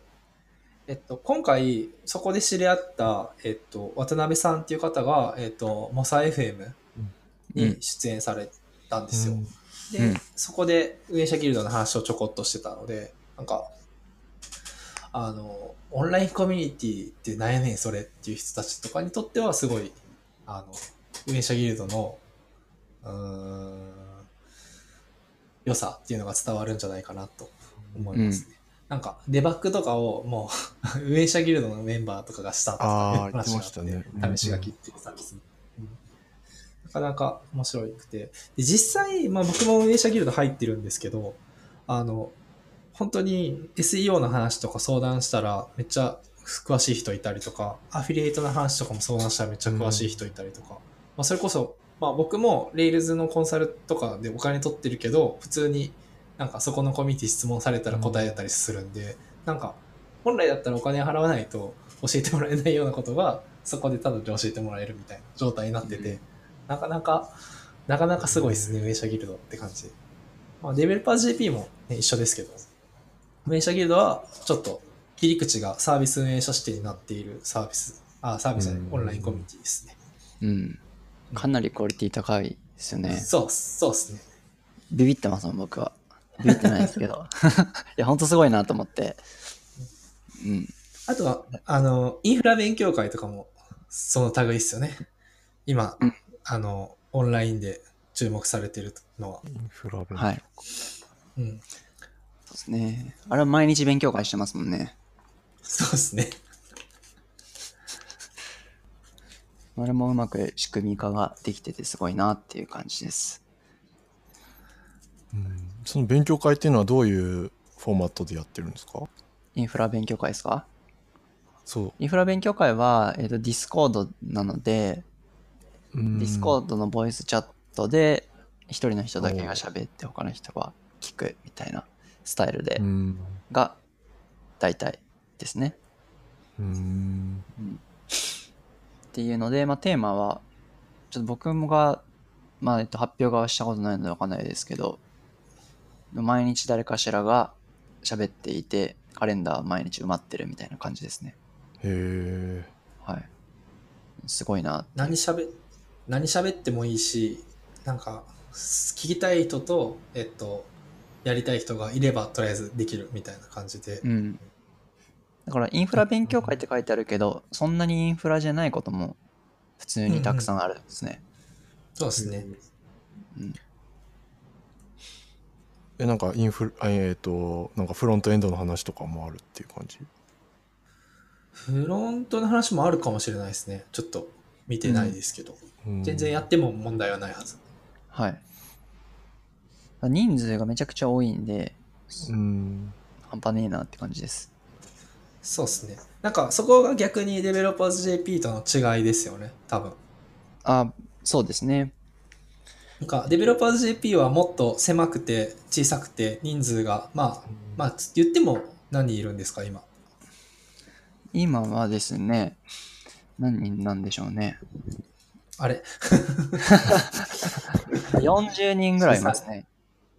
Speaker 2: えっと、今回、そこで知り合った、えっと、渡辺さんっていう方が、えっと、モサ FM に出演されたんですよ。で、
Speaker 1: うん
Speaker 2: そこで運営者ギルドの話をちょこっとしてたので、なんか、あの、オンラインコミュニティって何やねんそれっていう人たちとかにとってはすごい、あの、運営者ギルドの、うーん、良さっていうのが伝わるんじゃないかなと思いますね。なんか、デバッグとかをもう、運営者ギルドのメンバーとかがしたとか
Speaker 3: あー言って
Speaker 2: 話がって試し書きっていうサービス。うん。なかなか面白くて。で実際、まあ僕も運営者ギルド入ってるんですけど、あの、本当に SEO の話とか相談したらめっちゃ詳しい人いたりとか、アフィリエイトの話とかも相談したらめっちゃ詳しい人いたりとか、まあそれこそ、まあ僕も Rails のコンサルとかでお金取ってるけど、普通になんかそこのコミュニティ質問されたら答えたりするんで、なんか本来だったらお金払わないと教えてもらえないようなことがそこでただで教えてもらえるみたいな状態になってて、なかなか、なかなかすごいですね、運営者ギルドって感じで。まあ、デベロッパー JP も、ね、一緒ですけど、運営者ギルドはちょっと切り口がサービス運営者指定になっているサービス、あ、サービスオンラインコミュニティですね。
Speaker 1: うん。かなりクオリティ高いですよね。
Speaker 2: そう、そうですね。
Speaker 1: ビビってますもん、僕は。ビビってないですけど。いや、ほんとすごいなと思って。うん。
Speaker 2: あとは、あの、インフラ勉強会とかも、その類ですよね。今、
Speaker 1: うん
Speaker 2: あの、オンラインで注目されてるのは。
Speaker 3: インフラ勉
Speaker 1: はい。
Speaker 2: うん。
Speaker 1: そうですね。あれは毎日勉強会してますもんね。
Speaker 2: そうですね。
Speaker 1: あれもうまく仕組み化ができててすごいなっていう感じです。
Speaker 3: うんその勉強会っていうのはどういうフォーマットでやってるんですか？
Speaker 1: インフラ勉強会ですか？
Speaker 3: そう。
Speaker 1: インフラ勉強会は、えっ、と、ディスコードなので、
Speaker 3: デ
Speaker 1: ディスコードのボイスチャットで、一人の人だけが喋って他の人が聞くみたいなスタイルで、
Speaker 3: うん。
Speaker 1: が大体ですね。
Speaker 3: うん。
Speaker 1: っていうので、まあ、テーマは、ちょっと僕もが、まあ、えっと、発表がしたことないのでわかんないですけど、毎日誰かしらが喋っていて、カレンダー毎日埋まってるみたいな感じですね。
Speaker 3: へえ。
Speaker 1: はい。すごいな。
Speaker 2: 何喋、何喋ってもいいし、なんか、聞きたい人と、えっと、やりたい人がいれば、とりあえずできるみたいな感じで
Speaker 1: う。ん。だから、インフラ勉強会って書いてあるけど、そんなにインフラじゃないことも普通にたくさんあるんですね。
Speaker 2: そうですね。
Speaker 3: え、なんかインフル、あえっ、と、なんかフロントエンドの話とかもあるっていう感じ？
Speaker 2: フロントの話もあるかもしれないですね。ちょっと見てないですけど。
Speaker 3: うん
Speaker 2: 全然やっても問題はないはず。
Speaker 1: はい。人数がめちゃくちゃ多いんで、
Speaker 3: うん。
Speaker 1: 半端ねえなって感じです。
Speaker 2: そうですね。なんか、そこが逆にデベロッパーズ JP との違いですよね。多分。
Speaker 1: あ、そうですね。
Speaker 2: なんか、デベロッパーズ JP はもっと狭くて小さくて人数が、まあ、まあ、言っても何人いるんですか、今？
Speaker 1: 今はですね、何人なんでしょうね。
Speaker 2: あれ？
Speaker 1: 40人ぐらいいますね。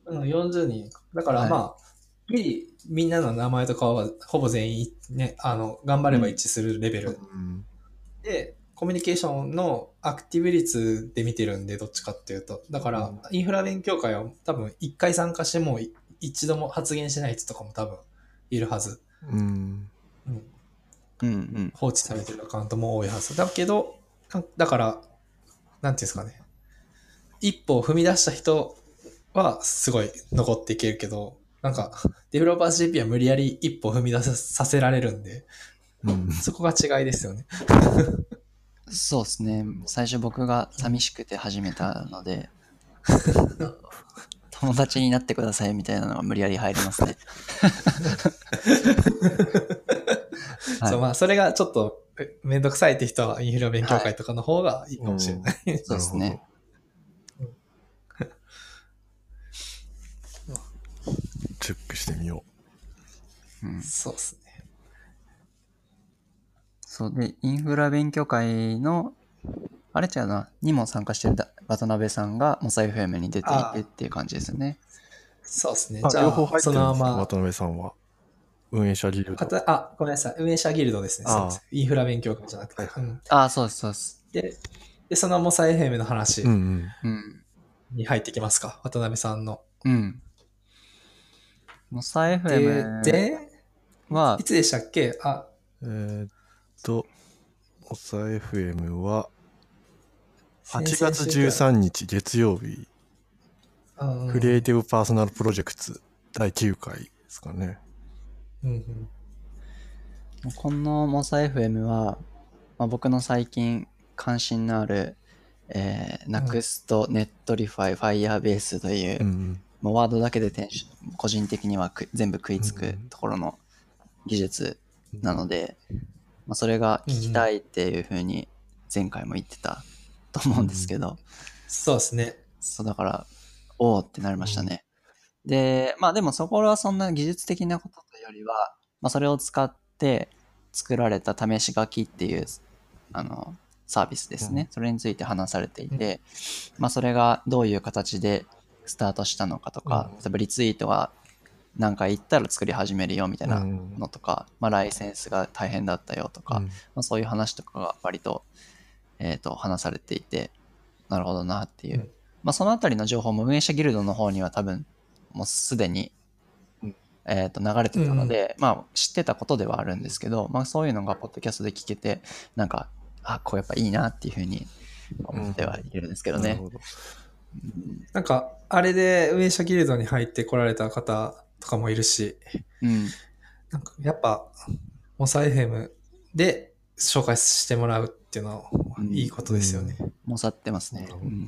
Speaker 2: うん、40人。だから
Speaker 1: はい
Speaker 2: まあ、ギリみんなの名前とかはほぼ全員ね、あの、頑張れば一致するレベル
Speaker 3: うん
Speaker 2: で、コミュニケーションのアクティブ率で見てるんで、どっちかっていうと。だから、インフラ勉強会は多分一回参加してもい一度も発言しない人とかも多分いるはず。
Speaker 3: うん。
Speaker 2: うん、
Speaker 1: うんうん。
Speaker 2: 放置されてるアカウントも多いはず。だけど、なだから、なんていうんですかね。一歩を踏み出した人はすごい残っていけるけど、なんか、デベロッパーズ JP は無理やり一歩踏み出ささせられるんで、
Speaker 3: うん。
Speaker 2: そこが違いですよね。
Speaker 1: そうですね。最初僕が寂しくて始めたので、友達になってくださいみたいなのが無理やり入りますね。はい
Speaker 2: そう、まあ、それがちょっとえめんどくさいって人はインフラ勉強会とかの方がいいかもしれない。
Speaker 1: そうですね。
Speaker 3: チェックしてみよ
Speaker 1: うん、
Speaker 2: そうですね。
Speaker 1: そうで、インフラ勉強会の、あれちゃうな、にも参加してるだ渡辺さんがモサイ FM に出ていてっていう感じですよね。
Speaker 2: そうですね
Speaker 3: う。。
Speaker 2: じゃあ、
Speaker 3: 両方入って
Speaker 2: そのまま
Speaker 3: るんですか？渡、辺さんは。運営者ギルド。
Speaker 2: あごめんなさい。運営者ギルドですね。
Speaker 3: ああ
Speaker 2: そうですインフラ勉強会じゃなくて。うん
Speaker 1: ああ、そうです、そうです。
Speaker 2: で、で、そのモサ FM の話
Speaker 3: うんうん。
Speaker 1: うん。
Speaker 2: に入ってきますか？渡辺さんの。
Speaker 1: うん。モサ
Speaker 2: で
Speaker 1: FM
Speaker 2: で、
Speaker 1: はい
Speaker 2: つでしたっけ？あ、
Speaker 3: えーっと、おさ FM は8月13日月曜日、
Speaker 2: うん
Speaker 3: クリエイティブパーソナルプロジェクト第9回ですかね。
Speaker 2: うんうん。
Speaker 1: このモサ FM は、まあ、僕の最近関心のある、えー、Next、Netlify、Firebase という、
Speaker 3: うん
Speaker 1: もうワードだけで個人的にはく全部食いつく
Speaker 3: うん。
Speaker 1: ところの技術なので、まあ、それが聞きたいっていうふうに前回も言ってたと思うんですけど、
Speaker 2: そうですね。
Speaker 1: そうだから、おおってなりましたね。で、まあでもそこはそんな技術的なことというよりは、まあそれを使って作られた試し書きっていうあのサービスですね、それについて話されていて、まあ、それがどういう形でスタートしたのかとか、例えばリツイートが何回行ったら作り始めるよみたいなのとか、まあ、ライセンスが大変だったよとか、
Speaker 3: うん。
Speaker 1: まあ、そういう話とかが割と,、えー、と話されていてなるほどなっていう、
Speaker 2: うん。
Speaker 1: まあ、そのあたりの情報も運営者ギルドの方には多分もうすでに、
Speaker 3: うん。
Speaker 1: えー、と流れてたので、まあ、知ってたことではあるんですけど、まあ、そういうのがポッドキャストで聞けてなんかあこうやっぱいいなっていうふうに思ってはいるんですけどね。
Speaker 3: など。
Speaker 2: なんか、あれで運営者ギルドに入ってこられた方とかもいるし、
Speaker 1: うん
Speaker 2: なんかやっぱ、モサイヘムで紹介してもらうっていうのは
Speaker 1: うん
Speaker 2: いいことですよね。
Speaker 1: もさってますね。うん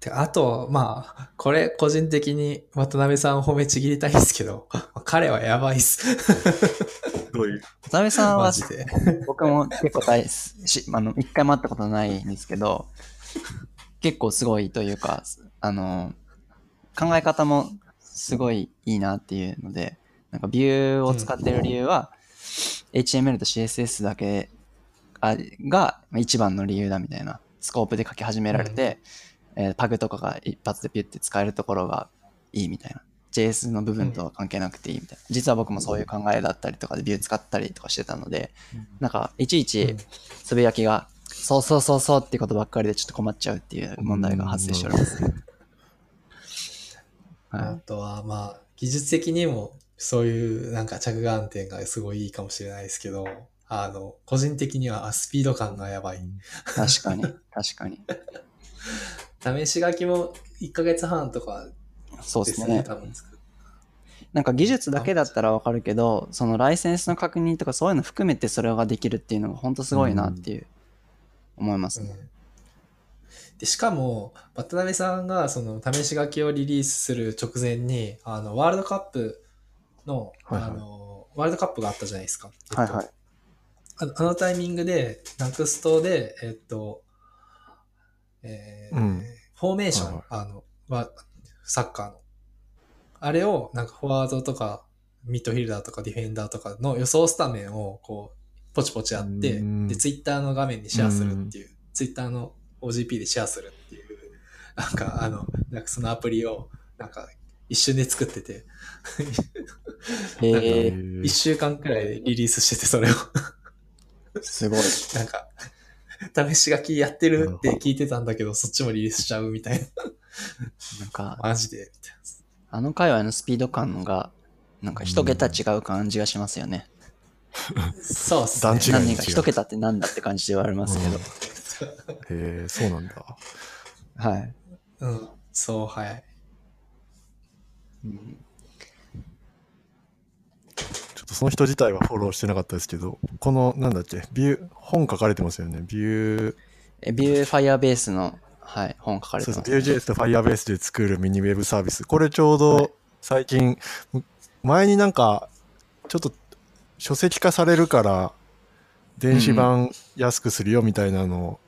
Speaker 2: であと、まあ、これ個人的に渡辺さんを褒めちぎりたいんですけど、彼はやばいっす。
Speaker 3: どういう？
Speaker 1: 渡辺さんは。僕も結構大しあの一回も会ったことないんですけど 結構すごいというかあの考え方もすごいいいなっていうのでなんかビューを使ってる理由は、HTML と CSS だけあが一番の理由だみたいなスコープで書き始められて、えーパグとかが一発でピュッて使えるところがいいみたいな。JS の部分とは関係なくていいみたいな。実は僕もそういう考えだったりとかでビュー使ったりとかしてたので、なんかいちいちつぶやきが、そうそうそうそうってことばっかりでちょっと困っちゃうっていう問題が発生しております。
Speaker 2: あ
Speaker 1: は
Speaker 2: とは、まあ、技術的にもそういうなんか着眼点がすごいいいかもしれないですけど、あの、個人的にはあスピード感がやばい。
Speaker 1: い、確かに、確かに。
Speaker 2: 試し書きも1ヶ月半とかでね、
Speaker 1: そうですすね。
Speaker 2: 多分。
Speaker 1: なんか技術だけだったらわかるけど、そのライセンスの確認とかそういうの含めてそれができるっていうのが本当すごいなっていう、思いますね。
Speaker 2: うんでしかも、渡辺さんがその試し書きをリリースする直前に、あの、ワールドカップの、
Speaker 3: はいはい
Speaker 2: あの、ワールドカップがあったじゃないですか。
Speaker 1: はいはい。
Speaker 2: あのあのタイミングで、ナクストで、えっと、えー
Speaker 3: うん
Speaker 2: フォーメーション、
Speaker 3: はいはい
Speaker 2: あの、は、サッカーの。あれを、なんかフォワードとか、ミッドフィルダーとかディフェンダーとかの予想スタメンを、こう、ポチポチやって、
Speaker 3: うん
Speaker 2: で、ツイッターの画面にシェアするっていう、ツイッターの OGP でシェアするっていう、なんか、あの、なんかそのアプリを、なんか、一瞬で作ってて、
Speaker 1: へ
Speaker 2: なんか
Speaker 1: え
Speaker 2: 一週間くらいでリリースしてて、それを。
Speaker 1: すごい。
Speaker 2: なんか、試し書きやってるって聞いてたんだけど、そっちもリリースしちゃうみたいな。
Speaker 1: なんか、
Speaker 2: マジで、みたい
Speaker 1: あの界隈のスピード感が、なんか一桁違う感じがしますよね。
Speaker 2: な。そうっすね。
Speaker 1: 何が一桁ってなんだって感じではありますけど。
Speaker 3: へえそうなんだ
Speaker 1: はい。
Speaker 2: うん。そう、はい。
Speaker 1: うん
Speaker 3: ちょっとその人自体はフォローしてなかったですけどこのなんだっけビュー本書かれてますよねビュー
Speaker 1: えビューファイアベースの、はい、本書かれてます。
Speaker 3: そうです。Vue.js と Firebase で作るミニウェブサービス。これちょうど最近、前になんか、ちょっと書籍化されるから、電子版安くするよみたいなのを、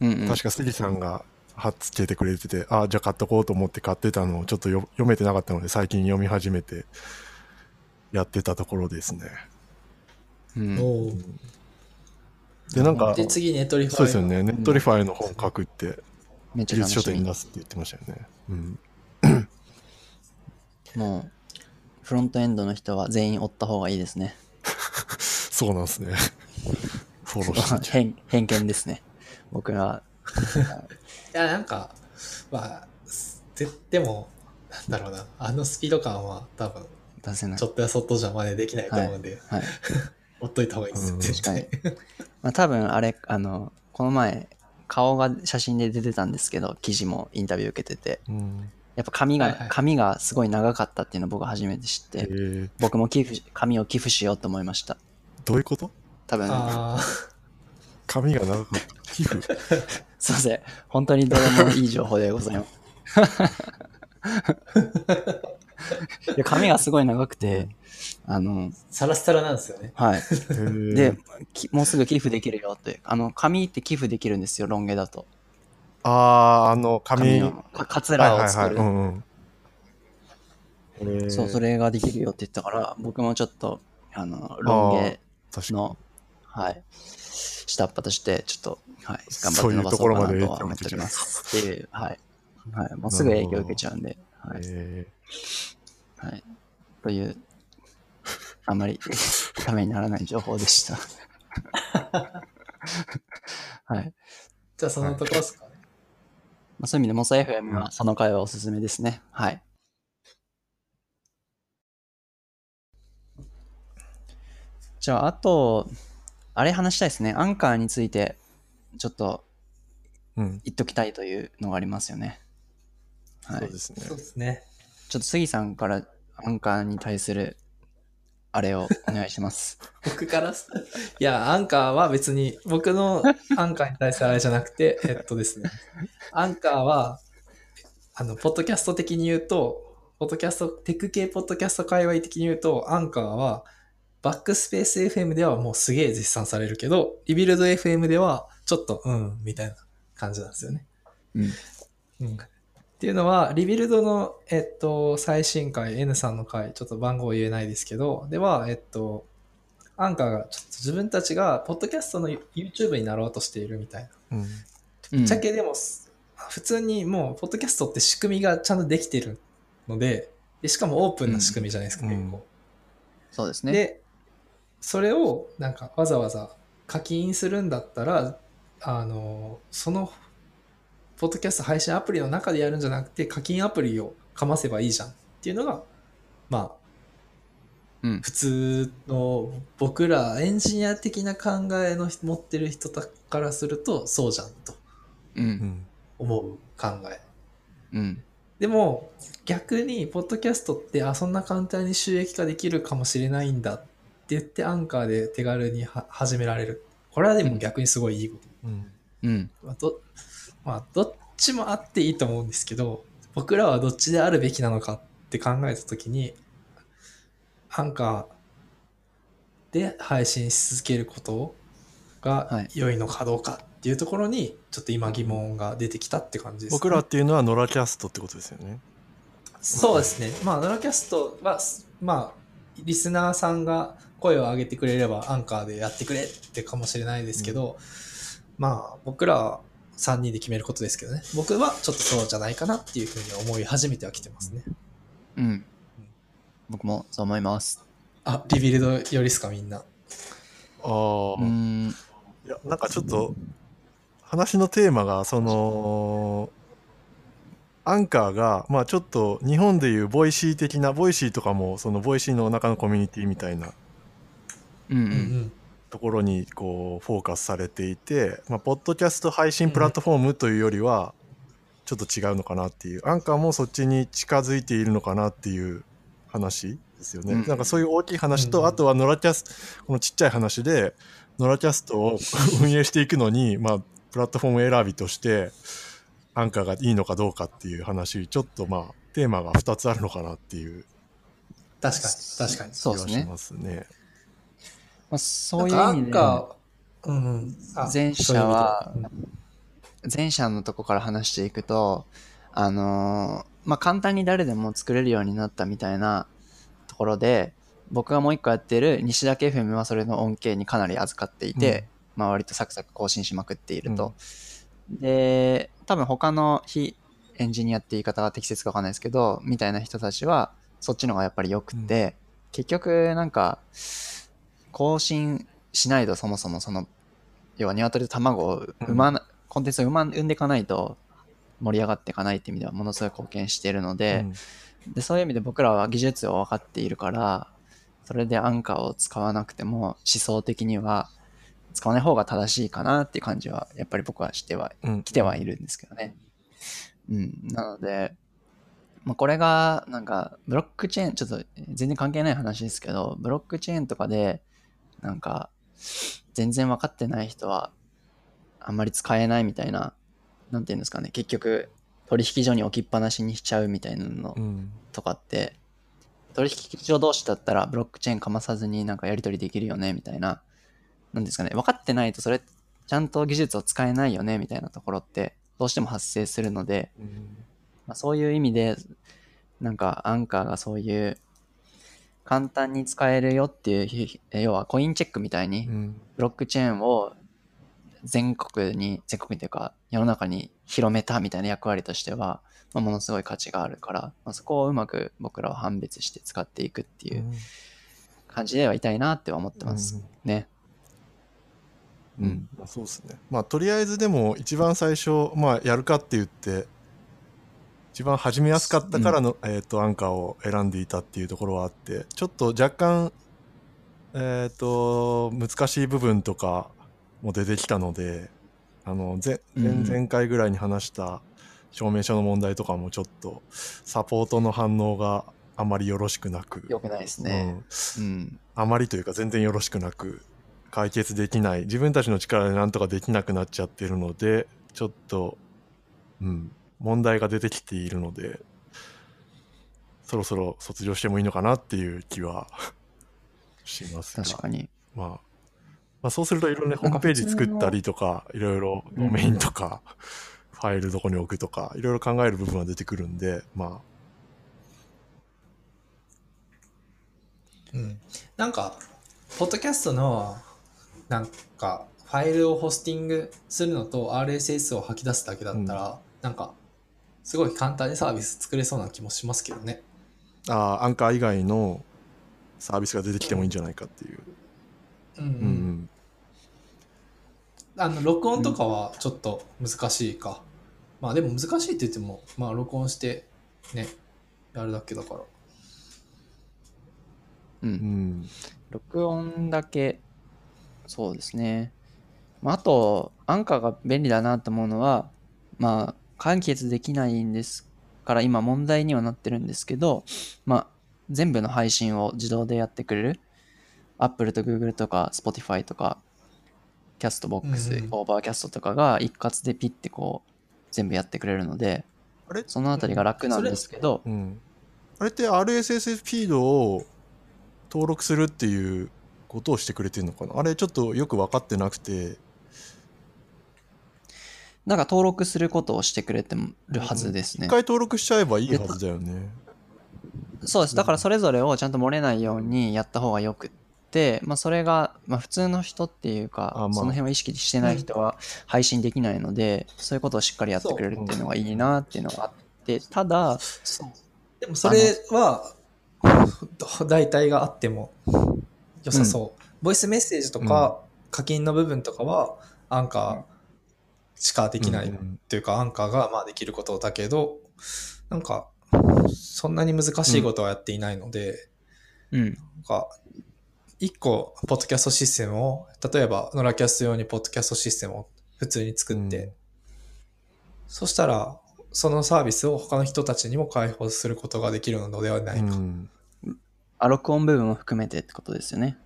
Speaker 1: うんうん、
Speaker 3: 確か杉さんが貼っつけてくれてて、ああ、じゃあ買っとこうと思って買ってたのをちょっとよ読めてなかったので、最近読み始めてやってたところですね。
Speaker 1: うん
Speaker 3: で、なんか、
Speaker 2: で、次、ネットリファイ。
Speaker 3: そうですよね。 Netlify の本書くって、
Speaker 1: めっちゃ
Speaker 3: 技術書。店に出すって言ってましたよね。うん。
Speaker 1: もう、フロントエンドの人は全員追った方がいいですね。
Speaker 3: そうなんですね。フォローして
Speaker 1: 偏 見ですね。僕は、
Speaker 2: いや、なんか、まあ、ででも、なんだろうな。あのスピード感は多分、
Speaker 1: 出せない
Speaker 2: ちょ。っとやそっとじゃ真似できないと思うんで、
Speaker 1: はい。
Speaker 2: 追っといた方がいいです。
Speaker 3: うん
Speaker 2: 絶対。
Speaker 1: まあ、多分あれ、あの、この前、顔が写真で出てたんですけど、記事もインタビュー受けてて、
Speaker 3: うん
Speaker 1: やっぱ髪が、
Speaker 2: はいはい
Speaker 1: 髪がすごい長かったっていうのを僕初めて知って、
Speaker 3: えー
Speaker 1: 僕も寄付し髪を寄付しようと思いました。
Speaker 3: どういうこと？
Speaker 1: 多分、
Speaker 3: 髪が長かった。皮膚
Speaker 1: すいません。本当にどうでもいい情報でございます。いや髪がすごい長くて、あの、
Speaker 2: サラッサラなんですよね。
Speaker 1: はい。で、きもうすぐ寄付できるよって。あの、髪って寄付できるんですよ、ロン毛だと。
Speaker 3: あー、あの、髪。
Speaker 1: カツラを作る。そう、それができるよって言ったから、僕もちょっと、あの、ロン毛のはい、下っ端として、ちょっと、はい、頑張って伸ばそうかな
Speaker 3: ところまで
Speaker 1: とは思っております。っていう、はい。はい、もうすぐ影響受けちゃうんで、はい。
Speaker 3: え
Speaker 1: はい。という、あまり ためにならない情報でした。はい。
Speaker 2: じゃあそのとこですかね。
Speaker 1: まあ、そういう意味で、モサ FM はその回はおすすめですね。はい。じゃあ、あと、あれ話したいですね。アンカーについて、ちょっと
Speaker 3: ーうん、
Speaker 1: 言っときたいというのがありますよね。はい。
Speaker 3: そうですね
Speaker 2: そうですね。
Speaker 1: ちょっと杉さんからアンカーに対する、あれをお願いします。
Speaker 2: 僕からす、いや、アンカーは別に、僕の アンカーに対するあれじゃなくて、えっとですね、アンカーは、あの、ポッドキャスト的に言うと、ポッドキャスト、テック系ポッドキャスト界隈的に言うと、アンカーは、Backspace FM ではもうすげえ絶賛されるけど、 Rebuild FM では、ちょっと、うん、みたいな感じなんですよね。
Speaker 1: うん。
Speaker 2: うんっていうのは、 Rebuild の、えっと、最新回、N さんの回、ちょっと番号言えないですけど、では、えっと、アンカーが、ちょっと自分たちが、ポッドキャストの YouTube になろうとしているみたいな。
Speaker 3: うん
Speaker 1: うん
Speaker 2: ぶっちゃけでも、普通にもう、ポッドキャストって仕組みがちゃんとできてるので、でしかもオープンな仕組みじゃないですか、
Speaker 3: うん
Speaker 2: 結構。
Speaker 1: そうですね。
Speaker 2: で、それをなんかわざわざ課金するんだったら、あの、その、ポッドキャスト配信アプリの中でやるんじゃなくて、課金アプリをかませばいいじゃんっていうのが、まあ、
Speaker 1: うん。
Speaker 2: 普通の僕らエンジニア的な考えの持ってる人からすると、そうじゃんと
Speaker 1: う。
Speaker 3: うんん
Speaker 2: 思う考え。
Speaker 1: うん。
Speaker 2: でも逆にポッドキャストってあそんな簡単に収益化できるかもしれないんだって言ってアンカーで手軽には始められるこれはでも逆にすごいいいこと、
Speaker 3: うん
Speaker 1: うん。
Speaker 2: まあどまあ、どっちもあっていいと思うんですけど僕らはどっちであるべきなのかって考えた時にアンカーで配信し続けること
Speaker 1: は
Speaker 2: が
Speaker 1: い
Speaker 2: 良いのかどうかっていうところにちょっと今疑問が出てきたって感じです、ね、
Speaker 3: 僕らっていうのはノラキャストってことですよね。
Speaker 2: そうですね。まあ、ノラキャストは、まあ、リスナーさんが声を上げてくれれば、アンカーでやってくれってかもしれないですけど、まあ、僕らは3人で決めることですけどね。僕はちょっとそうじゃないかなっていうふうに思い始めてはきてますね。
Speaker 1: うん。僕もそう思います。
Speaker 2: あ、 Rebuild よりっすか、みんな。
Speaker 3: ああ、
Speaker 1: う
Speaker 3: い
Speaker 1: ん。
Speaker 3: やなんかちょっと話のテーマがそのアンカーがまあちょっと日本でいう Voicy 的な Voicy とかもその Voicy の中のコミュニティみたいな
Speaker 1: うんう。
Speaker 2: うんん
Speaker 3: ところにこうフォーカスされていて、まあ、ポッドキャスト配信プラットフォームというよりはちょっと違うのかなっていうアンカーもそっちに近づいているのかなっていう話ですよね、
Speaker 1: うん
Speaker 3: なんかそういう大きい話と、
Speaker 2: うん
Speaker 3: あとはノラキャスこのちっちゃい話でノラキャストを 運営していくのに、まあ、プラットフォーム選びとしてアンカーがいいのかどうかっていう話ちょっとまあテーマが2つあるのかなっていう
Speaker 2: 確かに、確かに。
Speaker 1: そうですね。
Speaker 3: ま
Speaker 1: あ、そういう意味で、前者は前者のとこから話していくと、あのーまあ、簡単に誰でも作れるようになったみたいなところで、僕がもう一個やってる西田 FM はそれの恩恵にかなり預かっていて、まあ割とサクサク更新しまくっていると。で、多分他の非エンジニアって言い方が適切かわかんないですけど、みたいな人たちはそっちの方がやっぱり良くて、結局なんか更新しないとそもそもその要は鶏と卵を産まな、コンテンツを産ま産んでいかないと盛り上がっていかないっていう意味ではものすごい貢献しているので,、でそういう意味で僕らは技術を分かっているからそれでアンカーを使わなくても思想的には使わない方が正しいかなっていう感じはやっぱり僕はしては
Speaker 3: うんうん。
Speaker 1: 来てはいるんですけどね。うん、なので、まあ、これがなんかブロックチェーンちょっと全然関係ない話ですけどブロックチェーンとかでなんか全然分かってない人はあんまり使えないみたいななんていうんですかね。結局取引所に置きっぱなしにしちゃうみたいなの
Speaker 3: うん。
Speaker 1: とかって取引所同士だったらブロックチェーンかまさずになんかやり取りできるよねみたいななんですかね。分かってないとそれちゃんと技術を使えないよねみたいなところってどうしても発生するので、
Speaker 3: うん。
Speaker 1: まあ、そういう意味でなんかアンカーがそういう簡単に使えるよっていう要はコインチェックみたいに
Speaker 3: うん。
Speaker 1: ブロックチェーンを全国に、全国にというか世の中に広めたみたいな役割としては、まあ、ものすごい価値があるから、まあ、そこをうまく僕らは判別して使っていくっていう感じではいたいなっては思ってますね。
Speaker 3: うんうん。まあそうですね。まあとりあえずでも一番最初まあやるかって言って一番始めやすかったからの、えー、とアンカーを選んでいたっていうところはあってちょっと若干えっ、と難しい部分とかも出てきたのであの前
Speaker 1: うん。
Speaker 3: 前々回ぐらいに話した証明書の問題とかもちょっとサポートの反応があまりよろしくなく、
Speaker 1: よくないです
Speaker 3: う
Speaker 1: ね。
Speaker 3: ん、
Speaker 1: うん。
Speaker 3: あまりというか全然よろしくなく解決できない。自分たちの力でなんとかできなくなっちゃってるのでちょっとうん問題が出てきているのでそろそろ卒業してもいいのかなっていう気は しますが
Speaker 1: 確かに。
Speaker 3: まあ、まあそうするといろいろねホームページ作ったりとかいろいろドメインとか、ファイルどこに置くとかいろいろ考える部分は出てくるんでま
Speaker 2: うん。なんか、ポッドキャストの、なんか、ファイルをホスティングするのと RSS を吐き出すだけだったら、なんか、すごい簡単にサービス作れそうな気もしますけどね。
Speaker 3: ああアンカー以外のサービスが出てきてもいいんじゃないかっていう。
Speaker 2: うん、う
Speaker 3: うんん
Speaker 2: あの、録音とかはちょっと難しいか。まあでも難しいって言っても、まあ録音して、ね、やるだけだから。
Speaker 1: う。
Speaker 3: うんん
Speaker 1: 録音だけ、そうですね。まあ、あと、アンカーが便利だなと思うのは、まあ、完結できないんですから、今問題にはなってるんですけど、まあ、全部の配信を自動でやってくれる？Apple と Google とか Spotify とか、 Castbox、
Speaker 2: うん。うん
Speaker 1: Overcast とかが一括でピッてこう、全部やってくれるので、
Speaker 3: あれ？
Speaker 1: そのあたりが楽なんですけど、
Speaker 3: うん、あれって RSS フィードを登録するっていうことをしてくれてるのかな？あれちょっとよく分かってなくて
Speaker 1: なんか登録することをしてくれてるはずですね。
Speaker 3: 一回登録しちゃえばいいはずだよね。
Speaker 1: そうです。だからそれぞれをちゃんと漏れないようにやった方がよくって、まあそれが、まあ普通の人っていうか、
Speaker 3: あまあ
Speaker 1: その辺を意識してない人は配信できないので、そういうことをしっかりやってくれるっていうのがいいなっていうのがあって、ただ、
Speaker 2: でもそれは、代替があっても良さそう。ボイスメッセージとか課金の部分とかは、アンカーしかできないっ
Speaker 3: うん
Speaker 2: ていうか、アンカーがまあできることだけど、なんか、そんなに難しいことはやっていないので、
Speaker 1: うん。
Speaker 2: なんか、一個、ポッドキャストシステムを、例えば、ノラキャスト用にポッドキャストシステムを普通に作って、
Speaker 3: うん
Speaker 2: そしたら、そのサービスを他の人たちにも開放することができるのではないか。
Speaker 3: うん
Speaker 1: あ、録音部分も含めてってことですよね。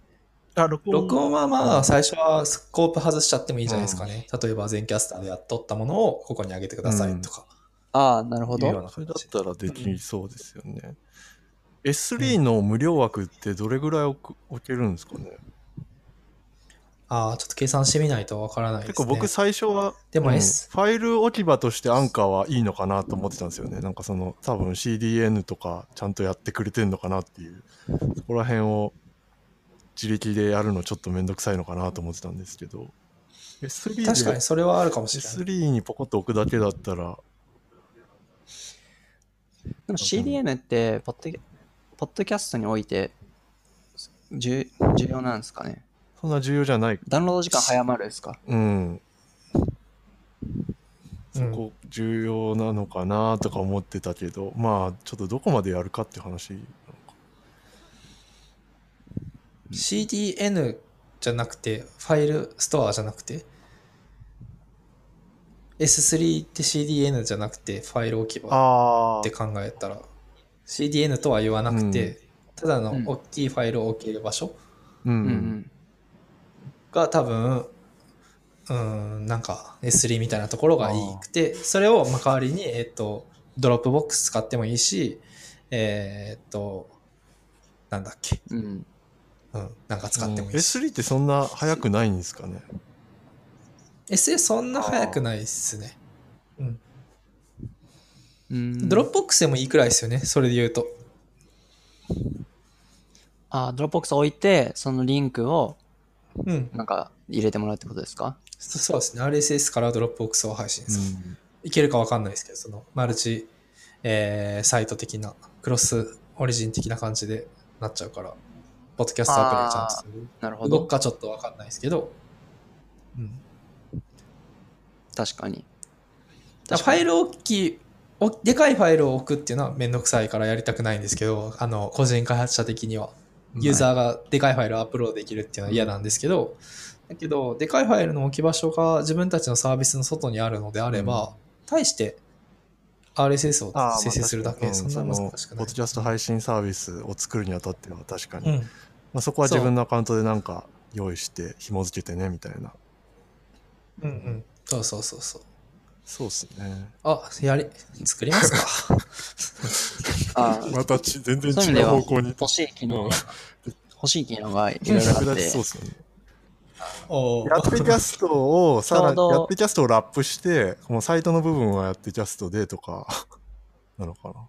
Speaker 3: あ録
Speaker 2: 録音はまあ、最初はスコープ外しちゃってもいいじゃないですかね。例えば、全キャスターでやっとったものをここに上げてくださいとか。
Speaker 1: ああ、なるほど。
Speaker 3: それだったらできそうですよね。S3 の無料枠ってどれぐらい置く置けるんですかね？
Speaker 2: ああ、ちょっと計算してみないとわからないですね。
Speaker 3: 結構僕最初は、
Speaker 2: でも
Speaker 3: うん
Speaker 2: S
Speaker 3: ファイル置き場としてアンカーはいいのかなと思ってたんですよね。なんかその多分 CDN とかちゃんとやってくれてんのかなっていう、そこら辺を自力でやるのちょっとめんどくさいのかなと思ってたんですけど、S3 で
Speaker 2: 確かにそれはあるかもしれない。
Speaker 3: S3 にポコッと置くだけだったら、
Speaker 1: でも CDN ってポッドキャ、ポッドキャストにおいて重重要なんですかね？
Speaker 3: そんな重要じゃない。
Speaker 1: ダウンロード時間早まるですか？
Speaker 3: うん。
Speaker 2: うん
Speaker 3: そこ重要なのかなとか思ってたけど、まあちょっとどこまでやるかっていう話。
Speaker 2: CDN じゃなくて、ファイルストアじゃなくて、S3 って CDN じゃなくて、ファイル置き場
Speaker 3: あ
Speaker 2: って考えたら、CDN とは言わなくて、ただの
Speaker 1: うん。
Speaker 2: 大きいファイルを置ける場所
Speaker 3: う。
Speaker 1: うんん。
Speaker 2: が多分、うん、なんか S3 みたいなところがいくて、それをまあ代わりに、えっ、と、 Dropbox 使ってもいいし、えっ、と、なんだっけ、
Speaker 1: うん。うん。
Speaker 2: うん、なんか使ってもいいし。
Speaker 3: S3 ってそんな早くないんですかね
Speaker 2: ？SA そんな早くないっすね。うん。
Speaker 1: うん
Speaker 2: Dropbox でもいいくらいですよね、それで言うと。
Speaker 1: あ、 Dropbox 置いて、そのリンクを
Speaker 2: うん。
Speaker 1: なんか入れてもらうってことですか？
Speaker 2: そそうですね。RSS から Dropbox を配信する。いけるかわかんないですけど、そのマルチ、えーサイト的な、クロスオリジン的な感じでなっちゃうから、ポッドキャストアプリがちゃんとする。
Speaker 1: なるほど。
Speaker 2: 動くかちょっとわかんないですけど、うん。
Speaker 1: 確かに。
Speaker 2: だからファイル大きい、おでかいファイルを置くっていうのはめんどくさいからやりたくないんですけど、あの、個人開発者的には、ユーザーがでかいファイルをアップロードできるっていうのは嫌なんですけど、だけど、でかいファイルの置き場所が自分たちのサービスの外にあるのであれば、対して RSS を生成するだけ、そんな
Speaker 3: うん
Speaker 2: 難しくない
Speaker 3: ポッド。キャスト配信サービスを作るにあたっては確かに、
Speaker 2: うん。
Speaker 3: まあ、そこは自分のアカウントでなんか用意して紐付けてねみたいな
Speaker 2: うんうん。そうそうそうそう。
Speaker 3: そうっすね
Speaker 2: あ、やり、作りますか？
Speaker 1: あ
Speaker 3: またち全然違う方向に
Speaker 1: 欲しい機能
Speaker 3: うん、
Speaker 1: 欲しい機能がいろいろあ
Speaker 3: 役
Speaker 1: って
Speaker 3: そうっすよね
Speaker 2: お
Speaker 3: やってキャストをさらにやってキャストをラップしてこのサイトの部分はやってキャストでとか。なのかな。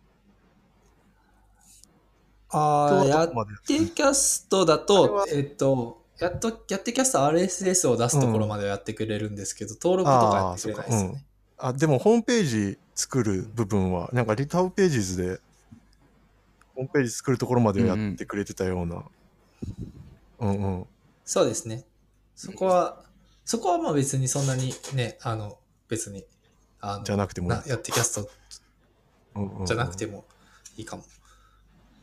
Speaker 2: あーやってキャストだと
Speaker 3: は、
Speaker 2: えっと、やっと、やってキャスト RSS を出すところまではやってくれるんですけど、登録とかやってくれないですよね。
Speaker 3: あでもホームページ作る部分はなんか GitHub ページズでホームページ作るところまではやってくれてたような。うんうん。
Speaker 2: そうですね。そこは、そこはまあ別にそんなにね、あの、別に、あの、
Speaker 3: じゃなくても
Speaker 2: なやってキャスト
Speaker 3: うんうんうん。
Speaker 2: じゃなくてもいいかも。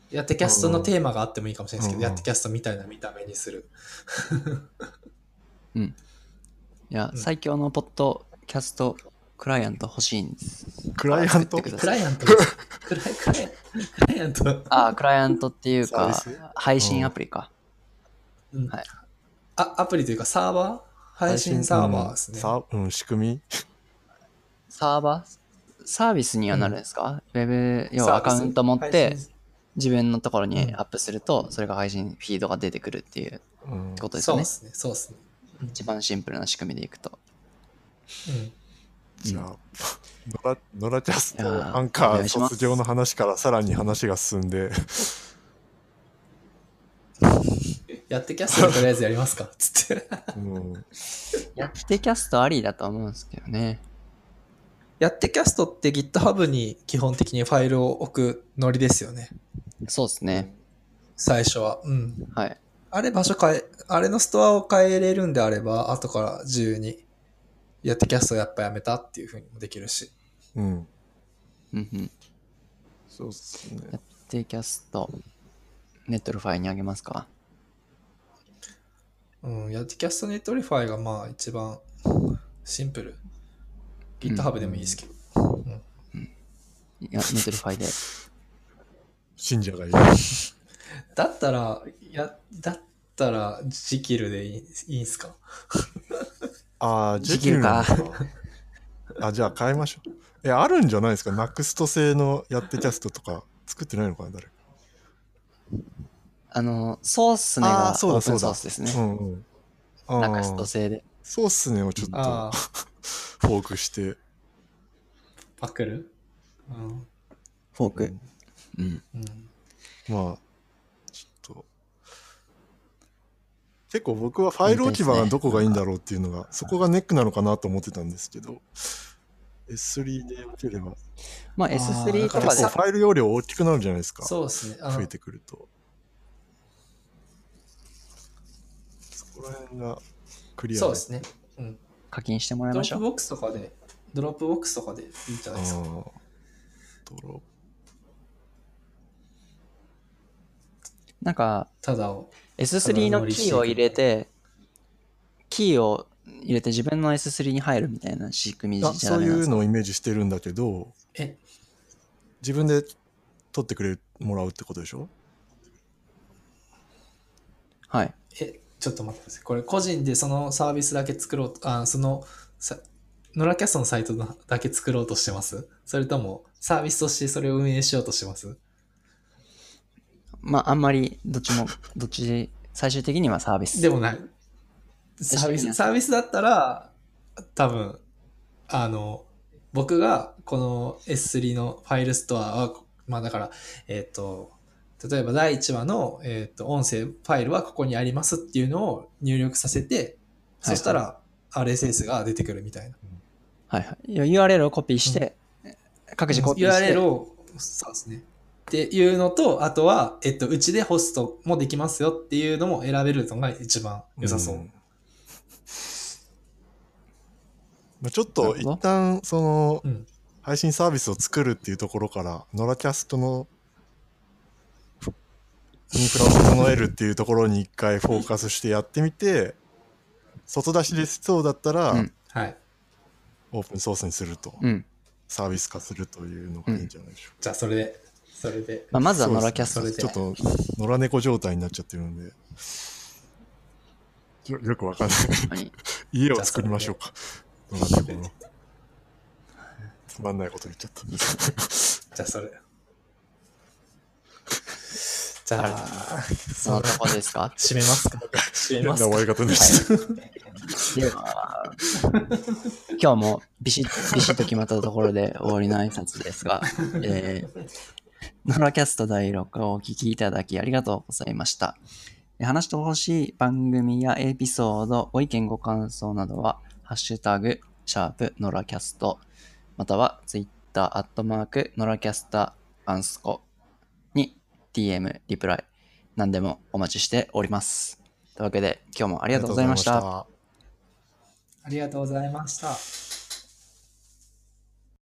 Speaker 2: やってキャストのテーマがあってもいいかもしれないですけど、
Speaker 3: うんうん。
Speaker 2: やってキャストみたいな見た目にする。
Speaker 1: いや、
Speaker 2: うん。
Speaker 1: 最強のポッドキャストクライアント欲しいんです。
Speaker 3: クライアント？
Speaker 2: クライアント、クライクライクライアント、
Speaker 1: あ、クライアントっていうか配信アプリか。
Speaker 2: うん。
Speaker 1: はい
Speaker 2: あ、アプリというかサーバー？配信サーバーですね。
Speaker 3: うんさうん、仕組み？
Speaker 1: サーバー？サービスにはなるんですか、ウェブ、要はアカウント持って自分のところに
Speaker 2: うん。
Speaker 1: アップすると、それが配信フィードが出てくるっていう
Speaker 3: うん。
Speaker 1: ことですよね。
Speaker 2: そうですね、そうですね。
Speaker 1: 一番シンプルな仕組みでいくと。
Speaker 2: うん。
Speaker 3: じゃあ、ノラノラキャス
Speaker 1: いやー
Speaker 3: トアンカー
Speaker 1: お願いします。
Speaker 3: 卒業の話からさらに話が進んで、
Speaker 2: やってキャストとりあえずやりますか つって。
Speaker 3: うん、
Speaker 1: やってキャストありだと思うんですけどね。
Speaker 2: やってキャストって GitHub に基本的にファイルを置くノリですよね。
Speaker 1: そうですね。
Speaker 2: 最初は。うん。
Speaker 1: はい。
Speaker 2: あれ場所変え、あれのストアを変えれるんであれば、後から自由に、やってキャストやっぱやめたっていうふうにもできるし。
Speaker 3: うん、
Speaker 1: うんうん。
Speaker 3: そうっすね。
Speaker 1: yattecast、Netlify にあげますか
Speaker 2: うん、 yattecast Netlify がまあ一番シンプル。GitHub でもいいですけど。
Speaker 1: いや、 Netlify で。
Speaker 3: 信者がいる。
Speaker 2: だったら、や、だったら、 Jekyll でいいいいんすか？
Speaker 3: ああ、
Speaker 1: Jekyll か。
Speaker 3: あ、じゃあ変えましょう。え、あるんじゃないですか ?NAXT 製のやってキャストとか作ってないのかな誰か。
Speaker 1: あの、ソースネ
Speaker 3: あ
Speaker 1: が
Speaker 3: ーそうだ
Speaker 1: オープンソ
Speaker 3: そうだ
Speaker 1: ースですね。
Speaker 3: うんうん。あー
Speaker 1: ナクスト製で。
Speaker 3: そうっすねをちょっとフォークして。
Speaker 2: パクる？うん。
Speaker 1: フォーク。うん。
Speaker 2: うん。
Speaker 3: まあ、ちょっと。結構僕はファイル置き場がどこがいいんだろうっていうのが、そこがネックなのかなと思ってたんですけど、S3 で置ければ、
Speaker 1: まあ
Speaker 2: あー
Speaker 1: S3 とかで
Speaker 3: 結構ファイル容量大きくなるじゃないですか。
Speaker 2: そうですね。
Speaker 3: 増えてくると。こら辺がクリア
Speaker 2: そうですね。うん。
Speaker 1: 課金してもらいましょう。
Speaker 2: ドロップボックスとかで、 Dropbox とかでいいんじゃないですか。
Speaker 3: ドロ
Speaker 1: なんか
Speaker 2: ただを。
Speaker 1: S3 のキーを入れて、キーを入れて自分の S3 に入るみたいな仕組み
Speaker 3: あ
Speaker 1: じゃ
Speaker 3: そういう
Speaker 1: ダメなんですか
Speaker 3: のをイメージしてるんだけど、
Speaker 2: え、
Speaker 3: 自分で取ってくれもらうってことでしょ？
Speaker 1: はい。
Speaker 2: え、ちょっと待ってください。これ個人でそのサービスだけ作ろうと、あ、その、さノラキャストのサイトだけ作ろうとしてます？それともサービスとしてそれを運営しようとしてます？
Speaker 1: まああんまりどっちも、どっちで、最終的にはサービス。
Speaker 2: でもない。サービス、サービスだったら、多分、あの、僕がこの S3 のファイルストアは、まあだから、えっ、と、例えば第1話の、えっと音声ファイルはここにありますっていうのを入力させて、そしたら RSS が出てくるみたいな。
Speaker 1: はいはい。いや URL をコピーして、各自コピーして。
Speaker 2: URL を、そうですね。っていうのと、あとは、えっと、うちでホストもできますよっていうのも選べるのが一番良さそう。
Speaker 3: んまあちょっと一旦その
Speaker 2: うん
Speaker 3: 配信サービスを作るっていうところからノラキャストのインフラを整えるっていうところに一回フォーカスしてやってみて外出しでそうだったら
Speaker 1: うん。
Speaker 2: はい。
Speaker 3: オープンソースにすると
Speaker 1: うん。
Speaker 3: サービス化するというのがいいんじゃないでしょうか。
Speaker 2: じゃあ、それで、それで。
Speaker 1: まあ、まずは
Speaker 3: そうですね
Speaker 1: ノラキャスト
Speaker 2: で
Speaker 3: ちょっと野良猫状態になっちゃってるんで。よよくわかんない。
Speaker 1: に
Speaker 3: 家を作りましょうか。野良猫の。つまんないこと言っちゃった。
Speaker 2: じゃあ、それ。じゃあ、
Speaker 1: そのとこですか？
Speaker 2: 閉めますか？閉めますか？
Speaker 3: 終わり方でした、
Speaker 1: では、今日もビシッ、ビシッと決まったところで終わりの挨拶ですが、えー、ノラキャスト第6話をお聞きいただきありがとうございました。えー話してほしい番組やエピソード、ご意見ご感想などは、ハッシュタグ、シャープ、ノラキャスト、またはツイッター、アットマーク、ノラキャスタアンスコ。に DM、リプライ、何でもお待ちしております。というわけで、今日もありがとうございました。
Speaker 3: ありがとうございました
Speaker 2: ありがとうございました。